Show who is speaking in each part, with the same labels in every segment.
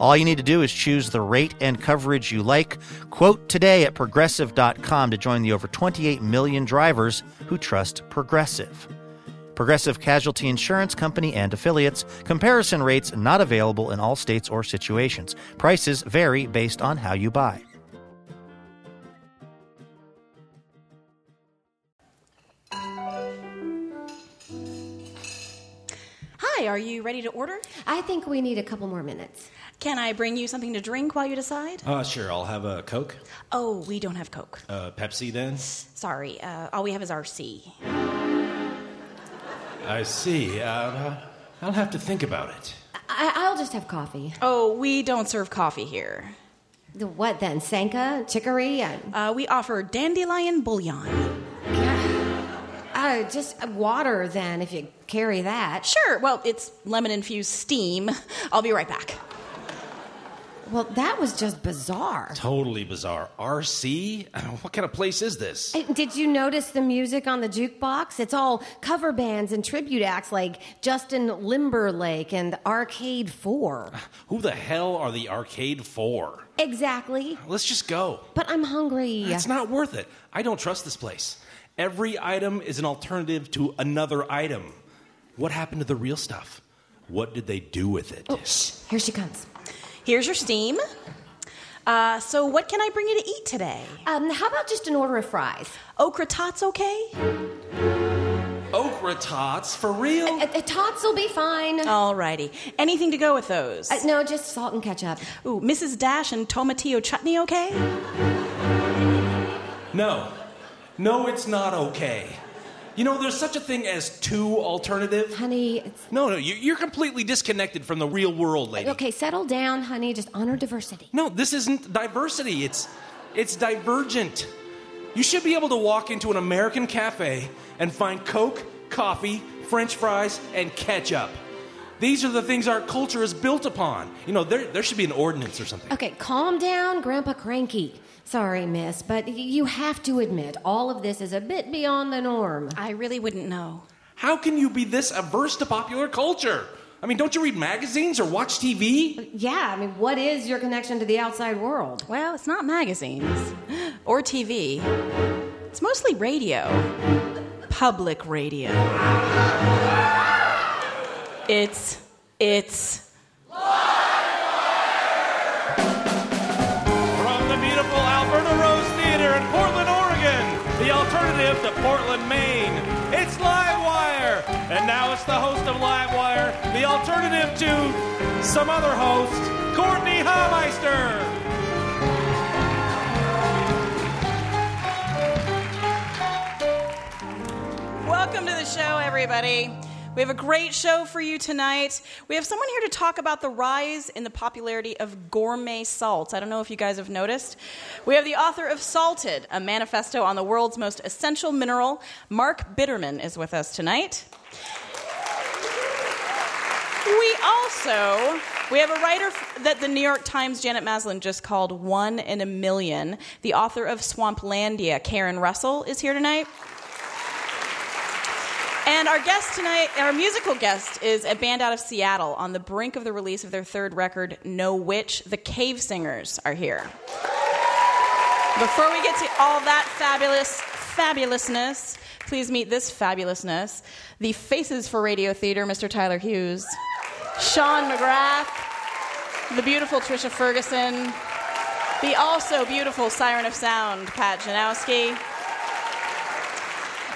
Speaker 1: All you need to do is choose the rate and coverage you like. Quote today at progressive.com to join the over 28 million drivers who trust Progressive. Progressive Casualty Insurance Company and affiliates. Comparison rates not available in all states or situations. Prices vary based on how you buy.
Speaker 2: Hi, are you ready to order?
Speaker 3: I think we need a couple more minutes.
Speaker 2: Can I bring you something to drink while you decide?
Speaker 4: Uh, sure, I'll have a Coke.
Speaker 2: Oh, we don't have Coke.
Speaker 4: Uh, Pepsi then?
Speaker 2: Sorry, uh, all we have is RC.
Speaker 4: I see. Uh, I'll have to think about it.
Speaker 3: I- I'll just have coffee.
Speaker 2: Oh, we don't serve coffee here.
Speaker 3: The what then? Sanka, chicory, and
Speaker 2: Uh, we offer dandelion bouillon.
Speaker 3: uh, just water. Then, if you carry that.
Speaker 2: Sure, well, it's lemon infused steam. I'll be right back.
Speaker 3: Well, that was just bizarre.
Speaker 4: Totally bizarre. RC? What kind of place is this?
Speaker 3: Did you notice the music on the jukebox? It's all cover bands and tribute acts like Justin Limberlake and Arcade Four.
Speaker 4: Who the hell are the Arcade for?
Speaker 3: Exactly.
Speaker 4: Let's just go.
Speaker 3: But I'm hungry.
Speaker 4: It's not worth it. I don't trust this place. Every item is an alternative to another item. What happened to the real stuff? What did they do with it?
Speaker 3: Oh, shh. Here she comes.
Speaker 2: Here's your steam. Uh, so, what can I bring you to eat today?
Speaker 3: Um, how about just an order of fries?
Speaker 2: Okra tots, okay?
Speaker 4: Okra tots? For real?
Speaker 3: Uh, uh, tots will be fine.
Speaker 2: Alrighty. Anything to go with those?
Speaker 3: Uh, no, just salt and ketchup.
Speaker 2: Ooh, Mrs. Dash and tomatillo chutney, okay?
Speaker 4: No. No, it's not okay. You know, there's such a thing as two alternative.
Speaker 3: Honey, it's.
Speaker 4: No, no, you- you're completely disconnected from the real world, lady.
Speaker 3: Okay, settle down, honey. Just honor diversity.
Speaker 4: No, this isn't diversity. It's it's divergent. You should be able to walk into an American cafe and find Coke, coffee, French fries, and ketchup. These are the things our culture is built upon. You know, there there should be an ordinance or something.
Speaker 3: Okay, calm down, Grandpa Cranky. Sorry, miss, but you have to admit all of this is a bit beyond the norm.
Speaker 2: I really wouldn't know.
Speaker 4: How can you be this averse to popular culture? I mean, don't you read magazines or watch TV?
Speaker 3: Yeah, I mean, what is your connection to the outside world?
Speaker 2: Well, it's not magazines or TV. It's mostly radio. Public radio. It's it's
Speaker 4: Portland, Maine. It's Livewire! And now it's the host of Livewire, the alternative to some other host, Courtenay Hameister.
Speaker 2: Welcome to the show, everybody. We have a great show for you tonight. We have someone here to talk about the rise in the popularity of gourmet salts. I don't know if you guys have noticed. We have the author of Salted, a manifesto on the world's most essential mineral. Mark Bitterman is with us tonight. We also we have a writer that the New York Times Janet Maslin just called one in a million. The author of Swamplandia, Karen Russell, is here tonight. And our guest tonight, our musical guest, is a band out of Seattle on the brink of the release of their third record, No Witch. The Cave Singers are here. Before we get to all that fabulous fabulousness, please meet this fabulousness the Faces for Radio Theater, Mr. Tyler Hughes, Sean McGrath, the beautiful Trisha Ferguson, the also beautiful Siren of Sound, Pat Janowski,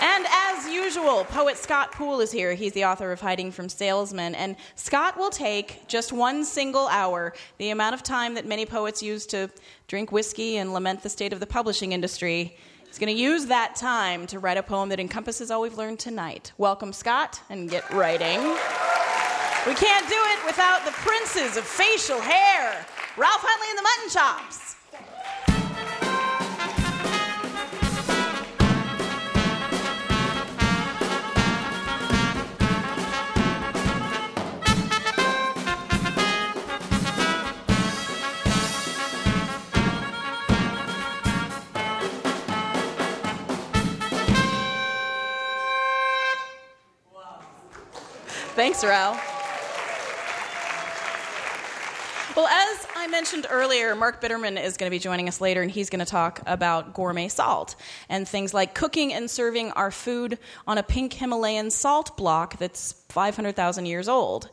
Speaker 2: And as usual, poet Scott Poole is here. He's the author of Hiding from Salesmen. And Scott will take just one single hour, the amount of time that many poets use to drink whiskey and lament the state of the publishing industry. He's going to use that time to write a poem that encompasses all we've learned tonight. Welcome, Scott, and get writing. We can't do it without the princes of facial hair Ralph Huntley and the Mutton Chops. Thanks, Ralph. Well, as I mentioned earlier, Mark Bitterman is going to be joining us later, and he's going to talk about gourmet salt and things like cooking and serving our food on a pink Himalayan salt block that's 500,000 years old.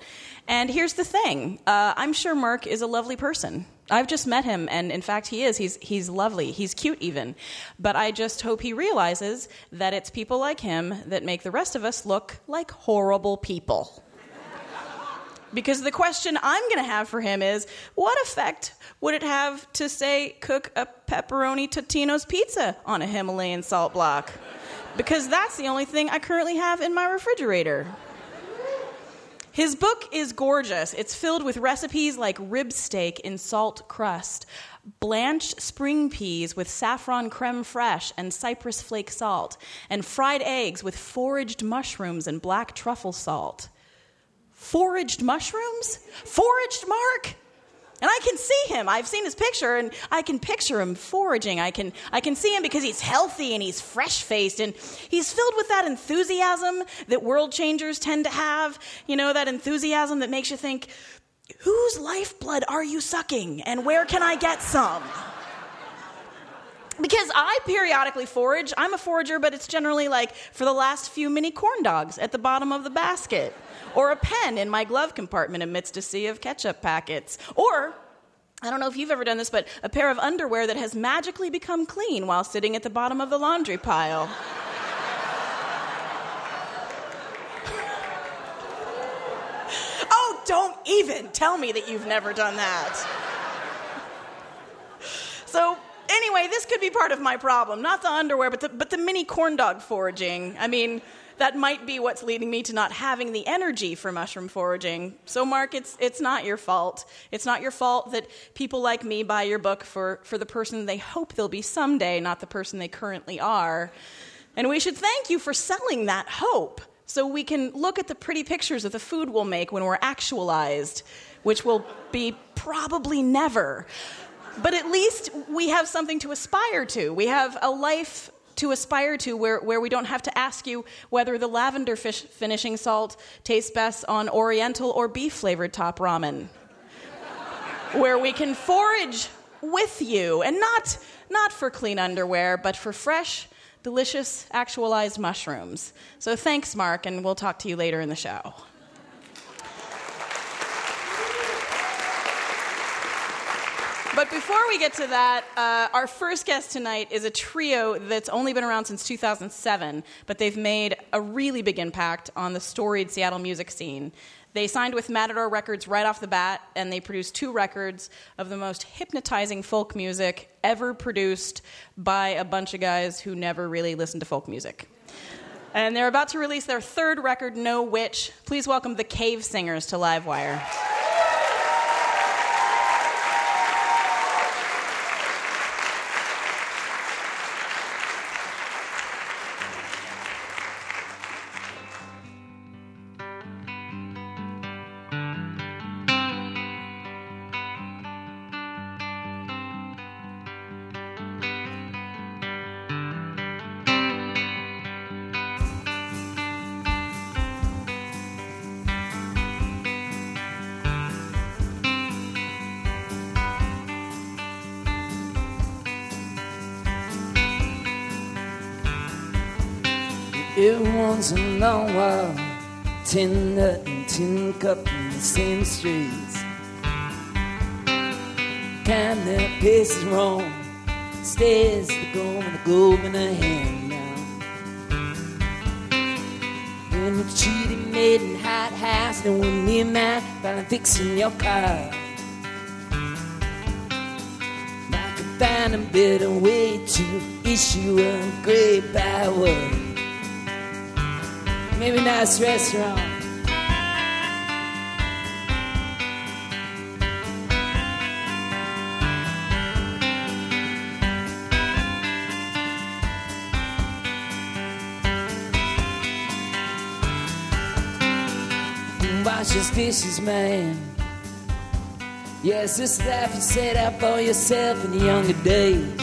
Speaker 2: And here's the thing uh, I'm sure Mark is a lovely person. I've just met him, and in fact, he is. He's, he's lovely. He's cute, even. But I just hope he realizes that it's people like him that make the rest of us look like horrible people. Because the question I'm going to have for him is what effect would it have to, say, cook a pepperoni Totino's pizza on a Himalayan salt block? Because that's the only thing I currently have in my refrigerator. His book is gorgeous. It's filled with recipes like rib steak in salt crust, blanched spring peas with saffron creme fraiche and cypress flake salt, and fried eggs with foraged mushrooms and black truffle salt. Foraged mushrooms? Foraged Mark? And I can see him. I've seen his picture and I can picture him foraging. I can, I can see him because he's healthy and he's fresh faced and he's filled with that enthusiasm that world changers tend to have. You know, that enthusiasm that makes you think, whose lifeblood are you sucking and where can I get some? Because I periodically forage. I'm a forager, but it's generally like for the last few mini corn dogs at the bottom of the basket or a pen in my glove compartment amidst a sea of ketchup packets, or I don't know if you've ever done this, but a pair of underwear that has magically become clean while sitting at the bottom of the laundry pile. oh, don't even tell me that you've never done that. So, anyway, this could be part of my problem. Not the underwear, but the, but the mini corn dog foraging. I mean, that might be what's leading me to not having the energy for mushroom foraging. So, Mark, it's, it's not your fault. It's not your fault that people like me buy your book for, for the person they hope they'll be someday, not the person they currently are. And we should thank you for selling that hope so we can look at the pretty pictures of the food we'll make when we're actualized, which will be probably never. But at least we have something to aspire to. We have a life to aspire to where, where we don't have to ask you whether the lavender fish finishing salt tastes best on oriental or beef flavored top ramen. where we can forage with you and not, not for clean underwear, but for fresh, delicious, actualized mushrooms. So thanks, Mark, and we'll talk to you later in the show. But before we get to that, uh, our first guest tonight is a trio that's only been around since 2007, but they've made a really big impact on the storied Seattle music scene. They signed with Matador Records right off the bat, and they produced two records of the most hypnotizing folk music ever produced by a bunch of guys who never really listened to folk music. And they're about to release their third record, No Witch. Please welcome the Cave Singers to Livewire.
Speaker 5: It once a long while, tin nut and tin cup in the same streets. Time that paces wrong, stairs to go and the globe in a hand now. the cheating maiden hot house, and when me and Matt finally fixing your car. I could find a better way to issue a great power. Maybe nice restaurant. Wash his dishes, man. Yes, this life you set out for yourself in the younger days.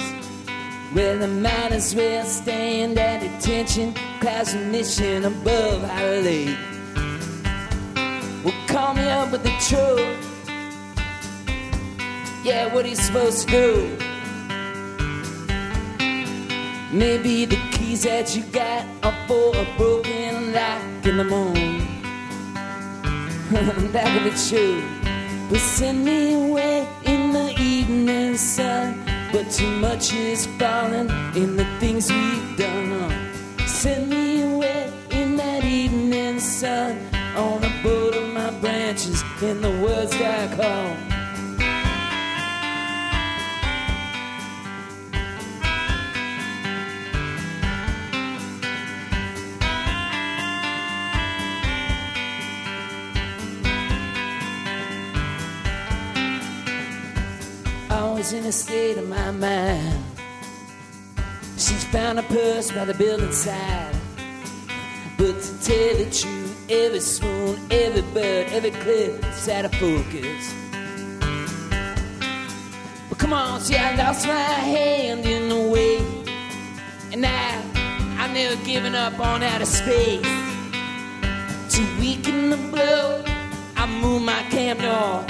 Speaker 5: Where the miners will stand at attention, class mission above high lake. Well, call me up with the truth. Yeah, what are you supposed to do? Maybe the keys that you got are for a broken lock in the moon. that could be true. But send me away in the evening sun. But too much is falling in the things we've done. Send sun. On the boat of my branches in the world's dark home. Always in a state of my mind. She's found a purse by the building side. But to tell the truth, every swoon, every bird, every cliff is out of focus. But come on, see, I lost my hand in the way. And now, I've never given up on outer space. To weaken the blow, I move my camp north.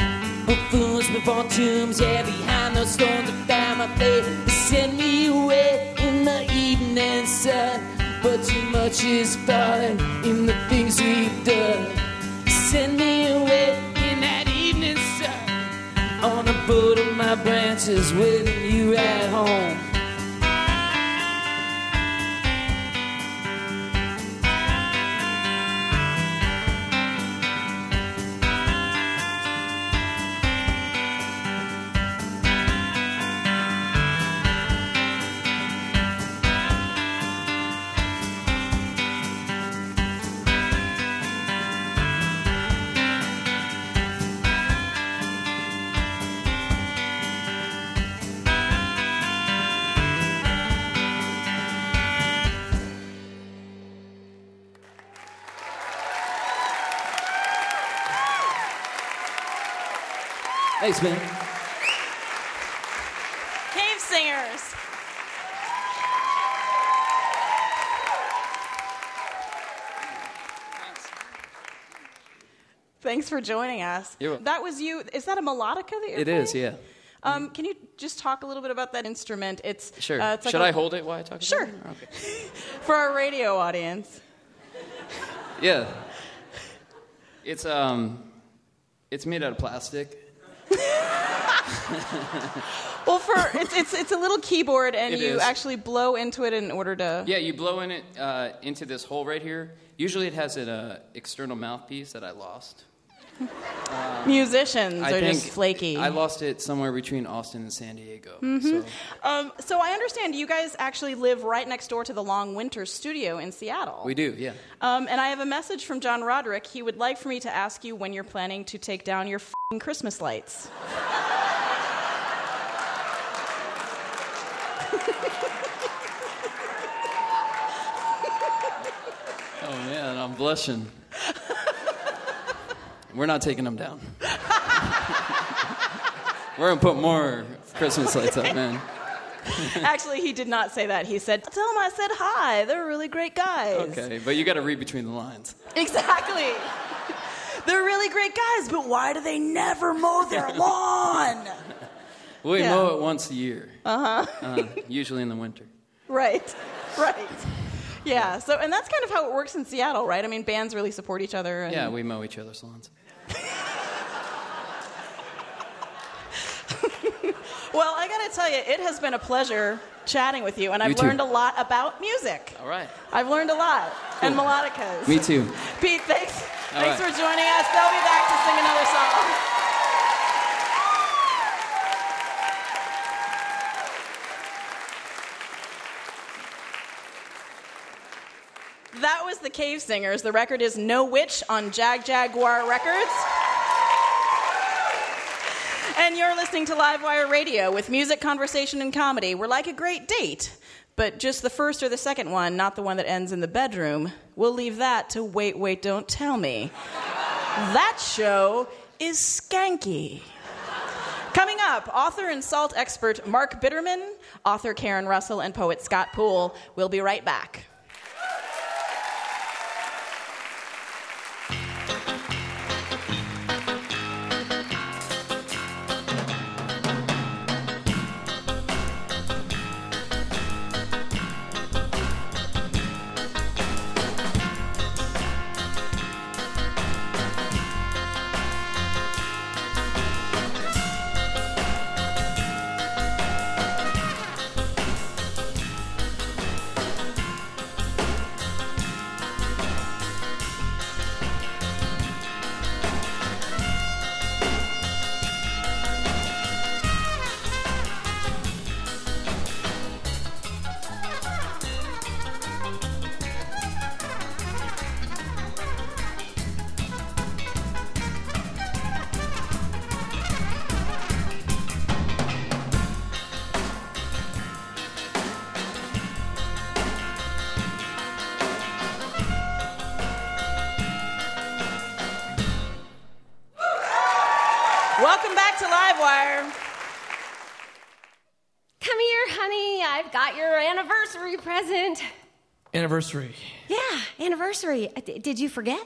Speaker 5: Buffoons before tombs, yeah, behind those stones I found my faith. They send me away in the evening sun. But too much is falling in the things we've done. Send me away in that evening sun. On a boat of my branches, waiting you at home. Thanks, man.
Speaker 2: Cave Singers. Thanks for joining us.
Speaker 6: You're.
Speaker 2: That was you. Is that a melodica that you're
Speaker 6: It
Speaker 2: playing?
Speaker 6: is, yeah.
Speaker 2: Um, can you just talk a little bit about that instrument? It's
Speaker 6: Sure.
Speaker 2: uh, it's like
Speaker 6: Should
Speaker 2: a-
Speaker 6: I hold it while I talk? about
Speaker 2: Sure.
Speaker 6: it? Okay.
Speaker 2: for our radio audience?
Speaker 6: Yeah. It's um, it's made out of plastic.
Speaker 2: Well, for it's it's it's a little keyboard, and
Speaker 6: It
Speaker 2: you
Speaker 6: is.
Speaker 2: actually blow into it in order to.
Speaker 6: Yeah, you blow in it uh, into this hole right here. Usually, it has an uh, external mouthpiece that I lost.
Speaker 2: Musicians
Speaker 6: I
Speaker 2: are
Speaker 6: think
Speaker 2: just flaky.
Speaker 6: I lost it somewhere between Austin and San Diego.
Speaker 2: Mhm.
Speaker 6: So
Speaker 2: Um, so I understand you guys actually live right next door to the Long Winter Studio in Seattle.
Speaker 6: we do, yeah.
Speaker 2: Um, and I have a message from John Roderick. He would like for me to ask you when you're planning to take down your fing Christmas lights.
Speaker 6: Oh man, I'm blushing. We're not taking them down. We're gonna put more Christmas lights up, man.
Speaker 2: Actually, he did not say that. He said, "Tell them I said hi. They're really great guys."
Speaker 6: Okay, but you got to read between the lines.
Speaker 2: Exactly. They're really great guys, but why do they never mow their lawn?
Speaker 6: We
Speaker 2: Yeah.
Speaker 6: mow it once a year,
Speaker 2: Uh-huh.
Speaker 6: uh, usually in the winter.
Speaker 2: Right. Right. Yeah. So, and that's kind of how it works in Seattle, right? I mean, bands really support each other. And
Speaker 6: Yeah, we mow each other's lawns.
Speaker 2: Well, I got to tell you, it has been a pleasure chatting with you, and I've learned a lot about music.
Speaker 6: All right.
Speaker 2: I've learned a lot. And melodicas.
Speaker 6: Me too.
Speaker 2: Pete, thanks.
Speaker 6: All
Speaker 2: thanks
Speaker 6: right.
Speaker 2: for joining us. They'll be back to sing another song. That was the Cave Singers. The record is No Witch on Jagjaguwar Records. And you're listening to Livewire Radio with music, conversation, and comedy. We're like a great date, but just the first or the second one, not the one that ends in the bedroom. We'll leave that to Wait, Wait, Don't Tell Me. that show is skanky. Coming up, author and salt expert Mark Bitterman, author Karen Russell, and poet Scott Poole. We'll be right back.
Speaker 3: Anniversary. Yeah, anniversary. Uh, did you forget?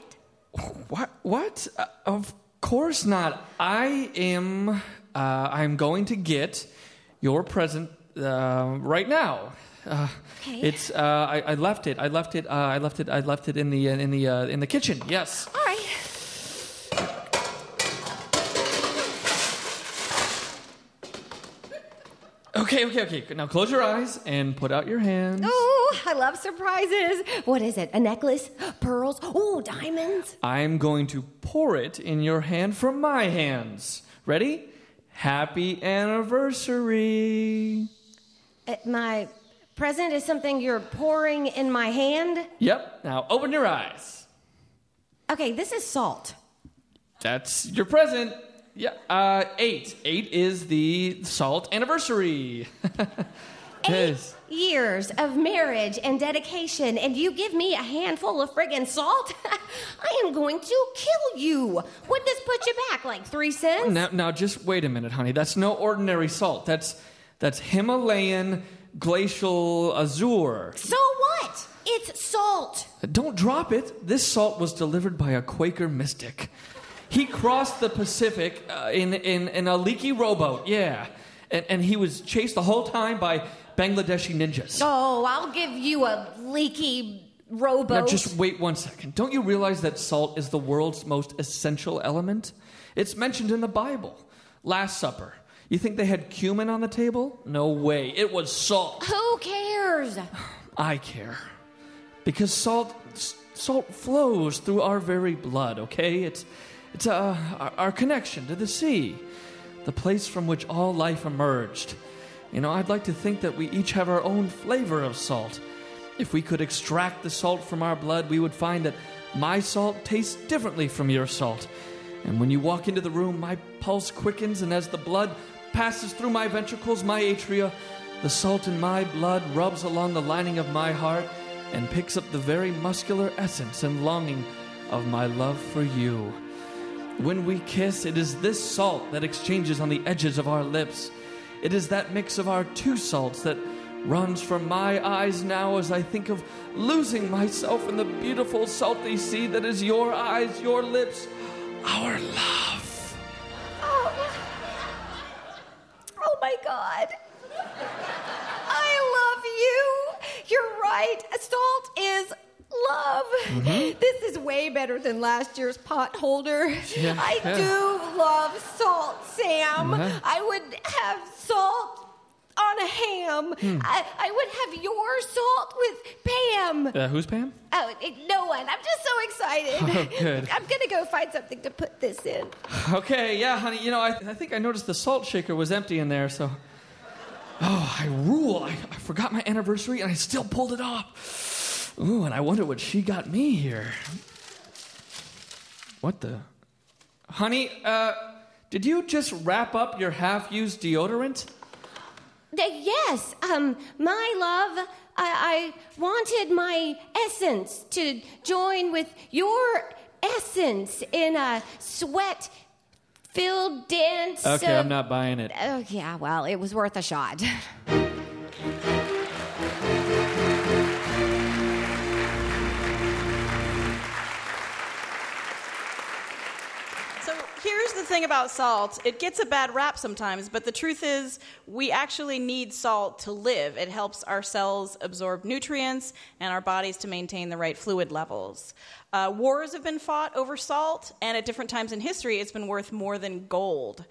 Speaker 7: What? What? Uh, of course not. I am. Uh, I'm going to get your present uh, right now. Uh,
Speaker 3: Okay.
Speaker 7: It's. Uh, I, I left it. I left it. Uh, I left it. I left it in the in the uh, in the kitchen. Yes.
Speaker 3: All right.
Speaker 7: Okay. Okay. Okay. Now close your eyes and put out your hands.
Speaker 3: Oh, I love surprises. What is it? A necklace? Pearls? Oh, diamonds?
Speaker 7: I'm going to pour it in your hand from my hands. Ready? Happy anniversary.
Speaker 3: Uh, my present is something you're pouring in my hand?
Speaker 7: Yep. Now open your eyes.
Speaker 3: Okay, this is salt.
Speaker 7: That's your present. Yeah. Uh, eight. Eight is the salt anniversary. yes.
Speaker 3: Years of marriage and dedication, and you give me a handful of friggin' salt? I am going to kill you. Would this put you back like three cents?
Speaker 7: Now, now, just wait a minute, honey. That's no ordinary salt. That's that's Himalayan glacial azure.
Speaker 3: So what? It's salt.
Speaker 7: Don't drop it. This salt was delivered by a Quaker mystic. He crossed the Pacific uh, in, in, in a leaky rowboat, yeah. And, and he was chased the whole time by Bangladeshi ninjas.
Speaker 3: Oh, I'll give you a leaky rowboat.
Speaker 7: Now, just wait one second. Don't you realize that salt is the world's most essential element? It's mentioned in the Bible. Last Supper. You think they had cumin on the table? No way. It was salt.
Speaker 3: Who cares?
Speaker 7: I care. Because salt salt flows through our very blood, okay? It's it's uh, our, our connection to the sea, the place from which all life emerged. You know, I'd like to think that we each have our own flavor of salt. If we could extract the salt from our blood, we would find that my salt tastes differently from your salt. And when you walk into the room, my pulse quickens, and as the blood passes through my ventricles, my atria, the salt in my blood rubs along the lining of my heart and picks up the very muscular essence and longing of my love for you. When we kiss, it is this salt that exchanges on the edges of our lips. It is that mix of our two salts that runs from my eyes now as I think of losing myself in the beautiful salty sea that is your eyes, your lips, our love.
Speaker 3: Oh, oh my God. I love you. You're right. Salt love.
Speaker 7: Mm-hmm.
Speaker 3: This is way better than last year's pot holder.
Speaker 7: Yeah,
Speaker 3: I
Speaker 7: yeah.
Speaker 3: do love salt, Sam.
Speaker 7: Uh-huh.
Speaker 3: I would have salt on a ham.
Speaker 7: Hmm.
Speaker 3: I, I would have your salt with Pam.
Speaker 7: Uh, who's Pam?
Speaker 3: Oh, no one. I'm just so excited.
Speaker 7: Oh, good.
Speaker 3: I'm going to go find something to put this in.
Speaker 7: Okay, yeah, honey. You know, I, I think I noticed the salt shaker was empty in there, so. Oh, I rule. I, I forgot my anniversary and I still pulled it off. Ooh, and I wonder what she got me here. What the? Honey, uh, did you just wrap up your half used deodorant?
Speaker 3: Uh, yes, um, my love, I, I wanted my essence to join with your essence in a sweat filled dance.
Speaker 7: Okay,
Speaker 3: of-
Speaker 7: I'm not buying it.
Speaker 3: Oh, yeah, well, it was worth a shot.
Speaker 2: here's the thing about salt it gets a bad rap sometimes, but the truth is, we actually need salt to live. It helps our cells absorb nutrients and our bodies to maintain the right fluid levels. Uh, wars have been fought over salt, and at different times in history, it's been worth more than gold.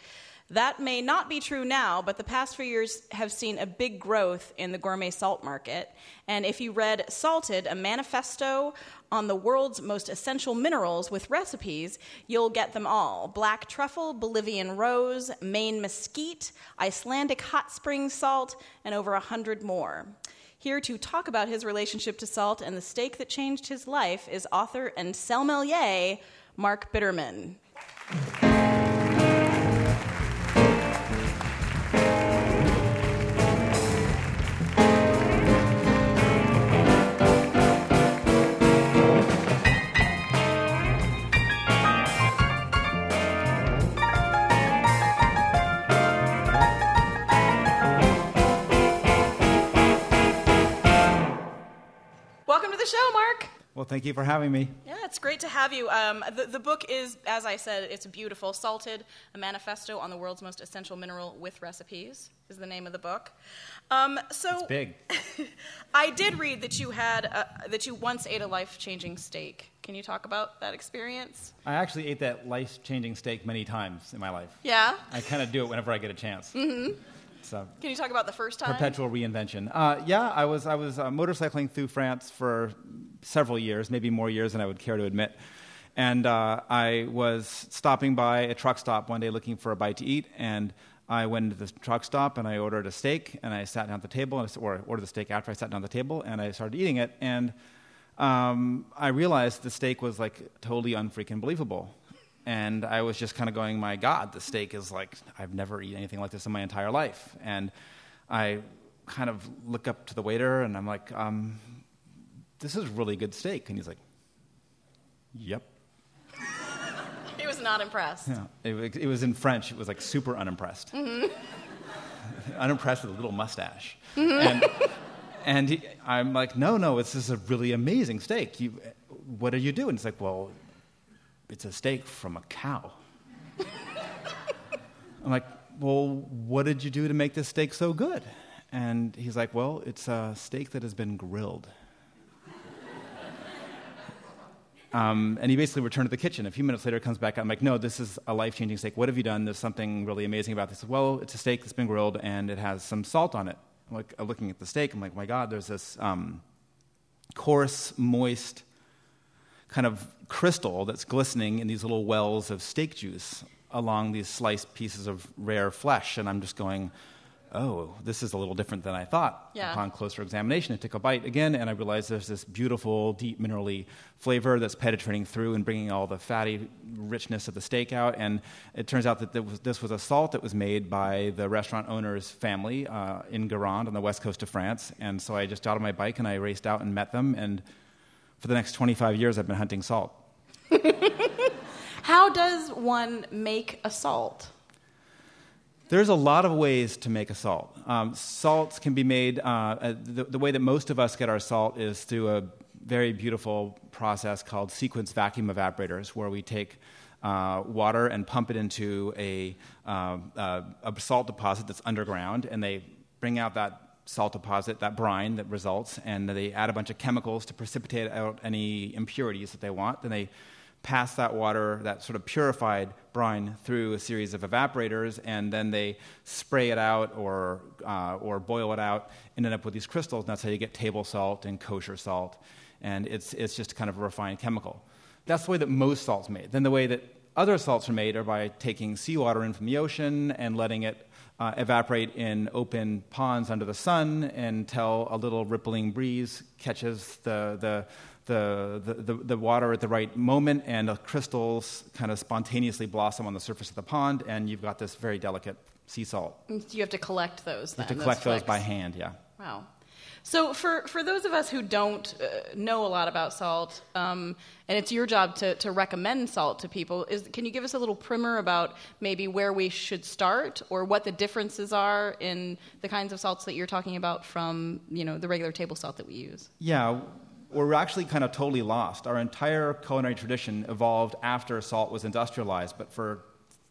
Speaker 2: That may not be true now, but the past few years have seen a big growth in the gourmet salt market. And if you read Salted, a manifesto on the world's most essential minerals with recipes, you'll get them all black truffle, Bolivian rose, Maine mesquite, Icelandic hot spring salt, and over a hundred more. Here to talk about his relationship to salt and the steak that changed his life is author and selmelier Mark Bitterman. The show, Mark.
Speaker 8: Well, thank you for having me.
Speaker 2: Yeah, it's great to have you. Um, the, the book is, as I said, it's beautiful. Salted, a manifesto on the world's most essential mineral with recipes is the name of the book. Um, so
Speaker 8: It's big.
Speaker 2: I did read that you had a, that you once ate a life changing steak. Can you talk about that experience?
Speaker 8: I actually ate that life changing steak many times in my life.
Speaker 2: Yeah.
Speaker 8: I kind of do it whenever I get a chance.
Speaker 2: hmm
Speaker 8: So,
Speaker 2: Can you talk about the first time?
Speaker 8: perpetual reinvention. Uh, yeah, I was, I was uh, motorcycling through France for several years, maybe more years than I would care to admit. And uh, I was stopping by a truck stop one day looking for a bite to eat, and I went into the truck stop and I ordered a steak, and I sat down at the table, and I, or ordered the steak after I sat down at the table, and I started eating it, and um, I realized the steak was like totally unfreaking believable. And I was just kind of going, my God, the steak is like, I've never eaten anything like this in my entire life. And I kind of look up to the waiter and I'm like, um, this is really good steak. And he's like, yep.
Speaker 2: He was not impressed.
Speaker 8: Yeah. It, it was in French. It was like super unimpressed.
Speaker 2: hmm
Speaker 8: unimpressed with a little mustache.
Speaker 2: Mhm.
Speaker 8: And, and he, I'm like, no, no, this is a really amazing steak. You, what do you do? And it's like, well, it's a steak from a cow. I'm like, well, what did you do to make this steak so good? And he's like, well, it's a steak that has been grilled. Um, and he basically returned to the kitchen. A few minutes later, comes back. I'm like, no, this is a life changing steak. What have you done? There's something really amazing about this. Well, it's a steak that's been grilled and it has some salt on it. I'm like, looking at the steak. I'm like, my God, there's this um, coarse, moist kind of crystal that's glistening in these little wells of steak juice along these sliced pieces of rare flesh. And I'm just going, oh, this is a little different than I thought.
Speaker 2: Yeah.
Speaker 8: Upon closer examination, I took a bite again, and I realized there's this beautiful, deep, minerally flavor that's penetrating through and bringing all the fatty richness of the steak out. And it turns out that was, this was a salt that was made by the restaurant owner's family uh, in Guérande on the west coast of France. And so I just got on my bike and I raced out and met them. And for the next 25 years, I've been hunting salt.
Speaker 2: How does one make a salt?
Speaker 8: There's a lot of ways to make a salt. Um, salts can be made, uh, uh, the, the way that most of us get our salt is through a very beautiful process called sequence vacuum evaporators, where we take uh, water and pump it into a, uh, uh, a salt deposit that's underground, and they bring out that salt deposit, that brine that results, and they add a bunch of chemicals to precipitate out any impurities that they want. Then they pass that water, that sort of purified brine, through a series of evaporators, and then they spray it out or, uh, or boil it out and end up with these crystals. And that's how you get table salt and kosher salt. And it's, it's just kind of a refined chemical. That's the way that most salt's made. Then the way that other salts are made are by taking seawater in from the ocean and letting it uh, evaporate in open ponds under the sun until a little rippling breeze catches the, the, the, the, the, water at the right moment, and the crystals kind of spontaneously blossom on the surface of the pond, and you've got this very delicate sea salt.
Speaker 2: You have to collect those. Then,
Speaker 8: you have to collect those, those by hand, yeah.
Speaker 2: Wow. So, for, for those of us who don't uh, know a lot about salt, um, and it's your job to, to recommend salt to people, is, can you give us a little primer about maybe where we should start or what the differences are in the kinds of salts that you're talking about from you know, the regular table salt that we use?
Speaker 8: Yeah, we're actually kind of totally lost. Our entire culinary tradition evolved after salt was industrialized, but for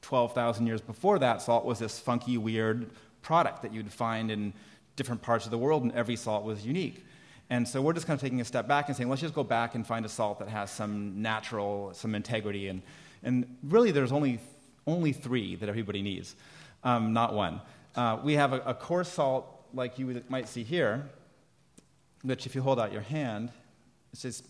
Speaker 8: 12,000 years before that, salt was this funky, weird product that you'd find in different parts of the world, and every salt was unique. And so we're just kind of taking a step back and saying, let's just go back and find a salt that has some natural, some integrity. And, and really, there's only, only three that everybody needs, um, not one. Uh, we have a, a, coarse salt, like you might see here, which, if you hold out your hand, it's just.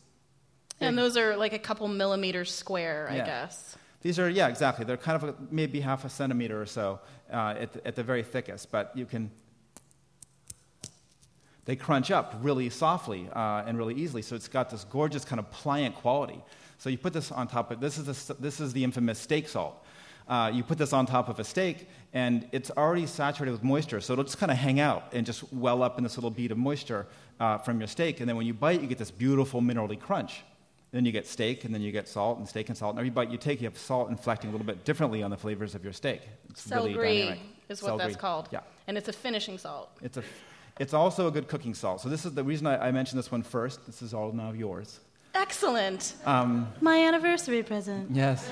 Speaker 2: And those are like a couple millimeters square, I
Speaker 8: yeah.
Speaker 2: guess.
Speaker 8: These are, yeah, exactly. They're kind of a, maybe half a centimeter or so uh, at, the, at the very thickest, but you can they crunch up really softly uh, and really easily. So it's got this gorgeous kind of pliant quality. So you put this on top of this is the, this is the infamous steak salt. Uh, you put this on top of a steak, and it's already saturated with moisture, so it'll just kind of hang out and just well up in this little bead of moisture uh, from your steak. And then when you bite, you get this beautiful minerally crunch. Then you get steak, and then you get salt and steak and salt. And every bite you take, you have salt inflecting a little bit differently on the flavors of your steak.
Speaker 2: It's really dynamic. is what that's called.
Speaker 8: Yeah.
Speaker 2: And it's a finishing salt.
Speaker 8: It's a it's also a good cooking salt. So this is the reason I, I mentioned this one first. This is all now yours.
Speaker 2: Excellent.
Speaker 8: Um,
Speaker 2: My anniversary present.
Speaker 8: Yes.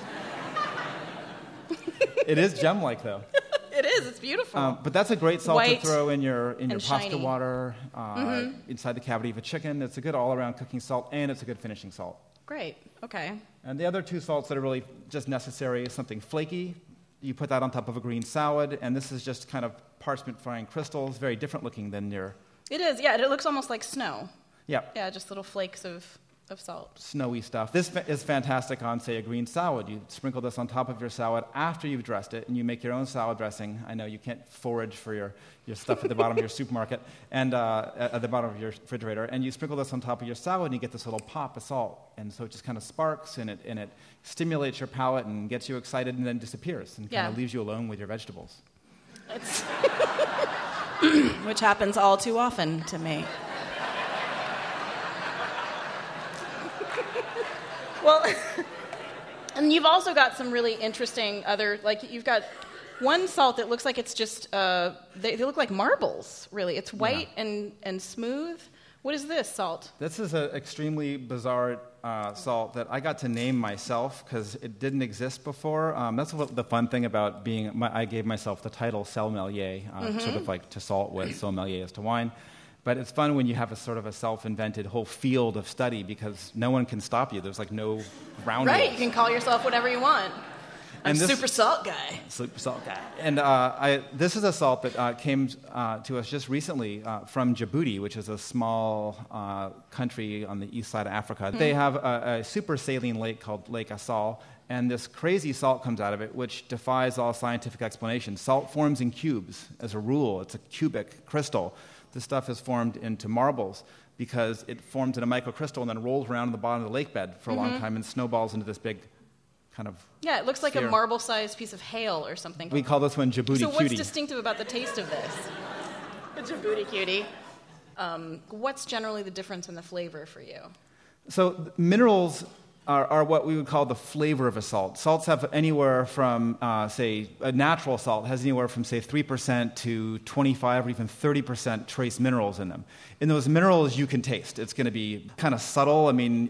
Speaker 8: it is gem-like though.
Speaker 2: it is. It's beautiful. Um,
Speaker 8: but that's a great salt
Speaker 2: White
Speaker 8: to throw in your in your pasta
Speaker 2: shiny.
Speaker 8: water, uh,
Speaker 2: Mhm.
Speaker 8: inside the cavity of a chicken. It's a good all-around cooking salt, and it's a good finishing salt.
Speaker 2: Great. Okay.
Speaker 8: And the other two salts that are really just necessary is something flaky. You put that on top of a green salad, and this is just kind of parchment fine crystals, very different looking than your
Speaker 2: It is. Yeah. It looks almost like snow.
Speaker 8: yeah
Speaker 2: Yeah. Just little flakes of, of salt.
Speaker 8: snowy stuff. This fa- is fantastic on, say, a green salad. You sprinkle this on top of your salad after you've dressed it, and you make your own salad dressing. I know you can't forage for your, your stuff at the bottom of your supermarket and uh, at, the bottom of your refrigerator, and you sprinkle this on top of your salad, and you get this little pop of salt. And so it just kind of sparks, and it, and it stimulates your palate and gets you excited, and then disappears and kind of leaves you alone with your vegetables.
Speaker 2: It's which happens all too often to me. well, and you've also got some really interesting other, like you've got one salt that looks like it's just, uh, they, they look like marbles, really. It's white and, and smooth. What is this salt?
Speaker 8: This is an extremely bizarre uh, salt that I got to name myself because it didn't exist before. Um, that's what the fun thing about being. My, I gave myself the title selmelier, uh,
Speaker 2: Mhm.
Speaker 8: sort of like to salt what sommelier is to wine. But it's fun when you have a sort of a self-invented whole field of study because no one can stop you. There's like no ground
Speaker 2: Right, you can call yourself whatever you want. I'm
Speaker 8: And this-
Speaker 2: super salt guy.
Speaker 8: Super salt guy. And uh, I, this is a salt that uh, came uh, to us just recently uh, from Djibouti, which is a small uh, country on the east side of Africa.
Speaker 2: Hmm.
Speaker 8: They have a, a super saline lake called Lake Assal, and this crazy salt comes out of it, which defies all scientific explanation. Salt forms in cubes as a rule, it's a cubic crystal. This stuff is formed into marbles because it forms in a microcrystal and then rolls around in the bottom of the lake bed for a long
Speaker 2: Mhm.
Speaker 8: time and snowballs into this big kind of
Speaker 2: Yeah, it looks like a marble sized piece of hail or something.
Speaker 8: we call this one Djibouti
Speaker 2: so, what's distinctive about the taste of this? The Djibouti cutie. Um, what's generally the difference in the flavor for you?
Speaker 8: So minerals are, are what we would call the flavor of a salt. Salts have anywhere from, uh, say, a natural salt has anywhere from, say, 3% to 25 or even 30% trace minerals in them. In those minerals, you can taste. It's going to be kind of subtle. I mean,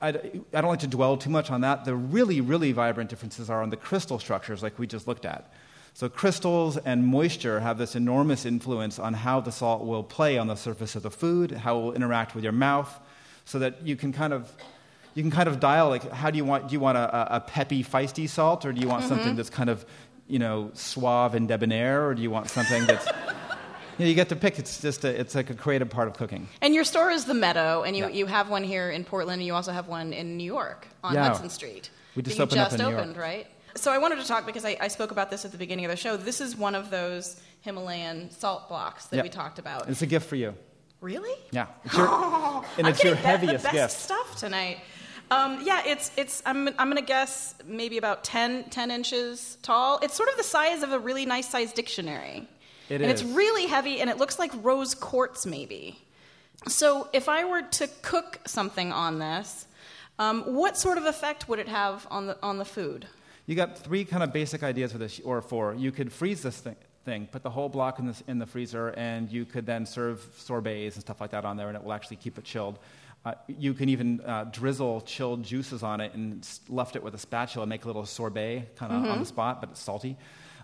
Speaker 8: I, I don't like to dwell too much on that. The really, really vibrant differences are on the crystal structures, like we just looked at. So, crystals and moisture have this enormous influence on how the salt will play on the surface of the food, how it will interact with your mouth, so that you can kind of. You can kind of dial like how do you want do you want a, a peppy feisty salt or do you want something
Speaker 2: Mhm.
Speaker 8: that's kind of you know suave and debonair or do you want something that's you, know, you get to pick it's just a, it's like a creative part of cooking
Speaker 2: And your store is the Meadow, and you,
Speaker 8: Yeah.
Speaker 2: you have one here in Portland, and you also have one in New York on
Speaker 8: Yeah.
Speaker 2: Hudson Street.
Speaker 8: We just opened up
Speaker 2: just
Speaker 8: in New York.
Speaker 2: opened, right? So I wanted to talk because I, I spoke about this at the beginning of the show. This is one of those Himalayan salt blocks that we talked about.
Speaker 8: it's a gift for you
Speaker 2: Really?
Speaker 8: yeah it's your, and
Speaker 2: I'm
Speaker 8: it's your
Speaker 2: getting the-
Speaker 8: heaviest
Speaker 2: the best
Speaker 8: gift
Speaker 2: stuff tonight. Um, yeah, it's it's. I'm I'm gonna guess maybe about 10, 10 inches tall. It's sort of the size of a really nice sized dictionary.
Speaker 8: It
Speaker 2: and
Speaker 8: is.
Speaker 2: it's really heavy, and it looks like rose quartz, maybe. So, if I were to cook something on this, um, what sort of effect would it have on the on the food?
Speaker 8: You got three kind of basic ideas for this, or four. You could freeze this thing, thing put the whole block in, this, in the freezer, and you could then serve sorbets and stuff like that on there, and it will actually keep it chilled. Uh, you can even uh, drizzle chilled juices on it and left it with a spatula, and make a little sorbet kind of on
Speaker 2: Mhm.
Speaker 8: the spot, but it's salty.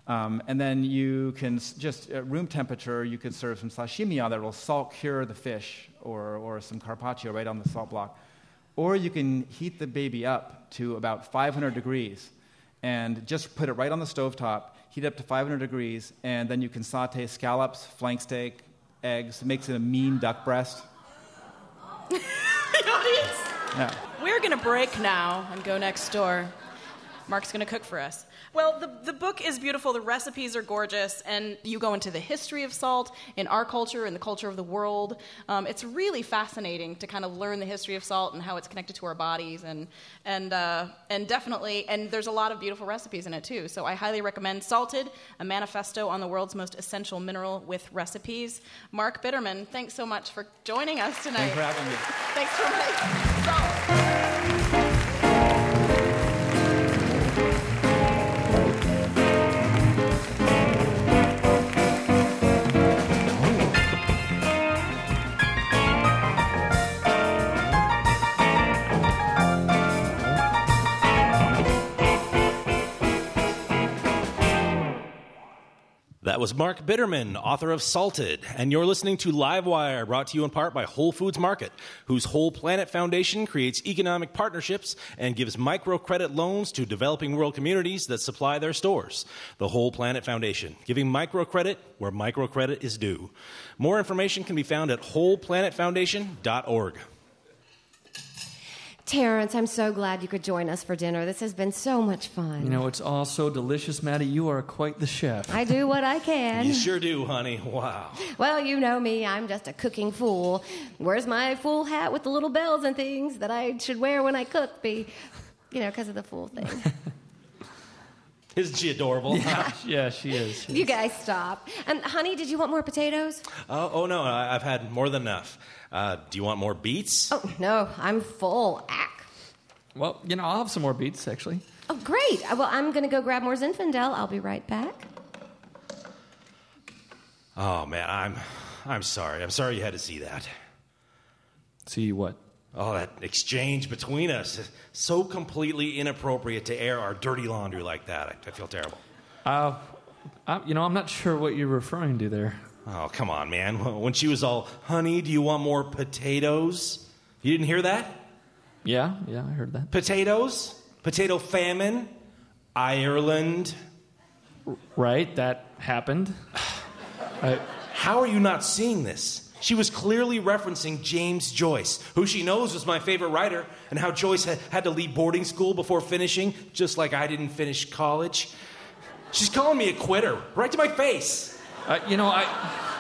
Speaker 8: Um, and then you can just at room temperature, you could serve some sashimi on there. It'll salt cure the fish, or, or some carpaccio right on the salt block. Or you can heat the baby up to about 500 degrees and just put it right on the stovetop, heat it up to 500 degrees, and then you can saute scallops, flank steak, eggs. It makes it a mean duck breast. Yeah.
Speaker 2: We're going to break now and go next door. Mark's going to cook for us. Well, the, the book is beautiful. The recipes are gorgeous. And you go into the history of salt in our culture and the culture of the world. Um, it's really fascinating to kind of learn the history of salt and how it's connected to our bodies. And, and, uh, and definitely, and there's a lot of beautiful recipes in it too. So I highly recommend Salted, a manifesto on the world's most essential mineral with recipes. Mark Bitterman, thanks so much for joining us tonight.
Speaker 8: Thanks for having me.
Speaker 2: Thanks for making salt.
Speaker 4: That was Mark Bitterman, author of Salted, and you're listening to Livewire, brought to you in part by Whole Foods Market, whose Whole Planet Foundation creates economic partnerships and gives microcredit loans to developing world communities that supply their stores. The Whole Planet Foundation, giving microcredit where microcredit is due. More information can be found at wholeplanetfoundation.org.
Speaker 3: Terrence, I'm so glad you could join us for dinner. This has been so much fun.
Speaker 7: You know, it's all so delicious, Maddie. You are quite the chef.
Speaker 3: I do what I can.
Speaker 4: You sure do, honey. Wow.
Speaker 3: Well, you know me, I'm just a cooking fool. Where's my fool hat with the little bells and things that I should wear when I cook? Be, you know, because of the fool thing.
Speaker 4: Isn't she adorable?
Speaker 7: Yeah, yeah she is.
Speaker 3: you guys stop. And, honey, did you want more potatoes?
Speaker 4: Oh, oh no, I- I've had more than enough. Uh, do you want more beets?
Speaker 3: Oh, no, I'm full. Ack.
Speaker 7: Well, you know, I'll have some more beets, actually.
Speaker 3: Oh, great. Uh, Well, I'm going to go grab more Zinfandel. I'll be right back.
Speaker 4: Oh man, I'm I'm sorry. I'm sorry you had to see that.
Speaker 7: See what?
Speaker 4: Oh, that exchange between us. So completely inappropriate to air our dirty laundry like that. I, I feel terrible.
Speaker 7: Uh, I, you know, I'm not sure what you're referring to there.
Speaker 4: Oh, come on, man. When she was all, honey, do you want more potatoes? You didn't hear that?
Speaker 7: Yeah, yeah, I heard that.
Speaker 4: Potatoes? Potato famine? Ireland?
Speaker 7: Right, that happened. I,
Speaker 4: How are you not seeing this? She was clearly referencing James Joyce, who she knows was my favorite writer, and how Joyce had, had to leave boarding school before finishing, just like I didn't finish college. She's calling me a quitter, right to my face.
Speaker 7: Uh, you know, I,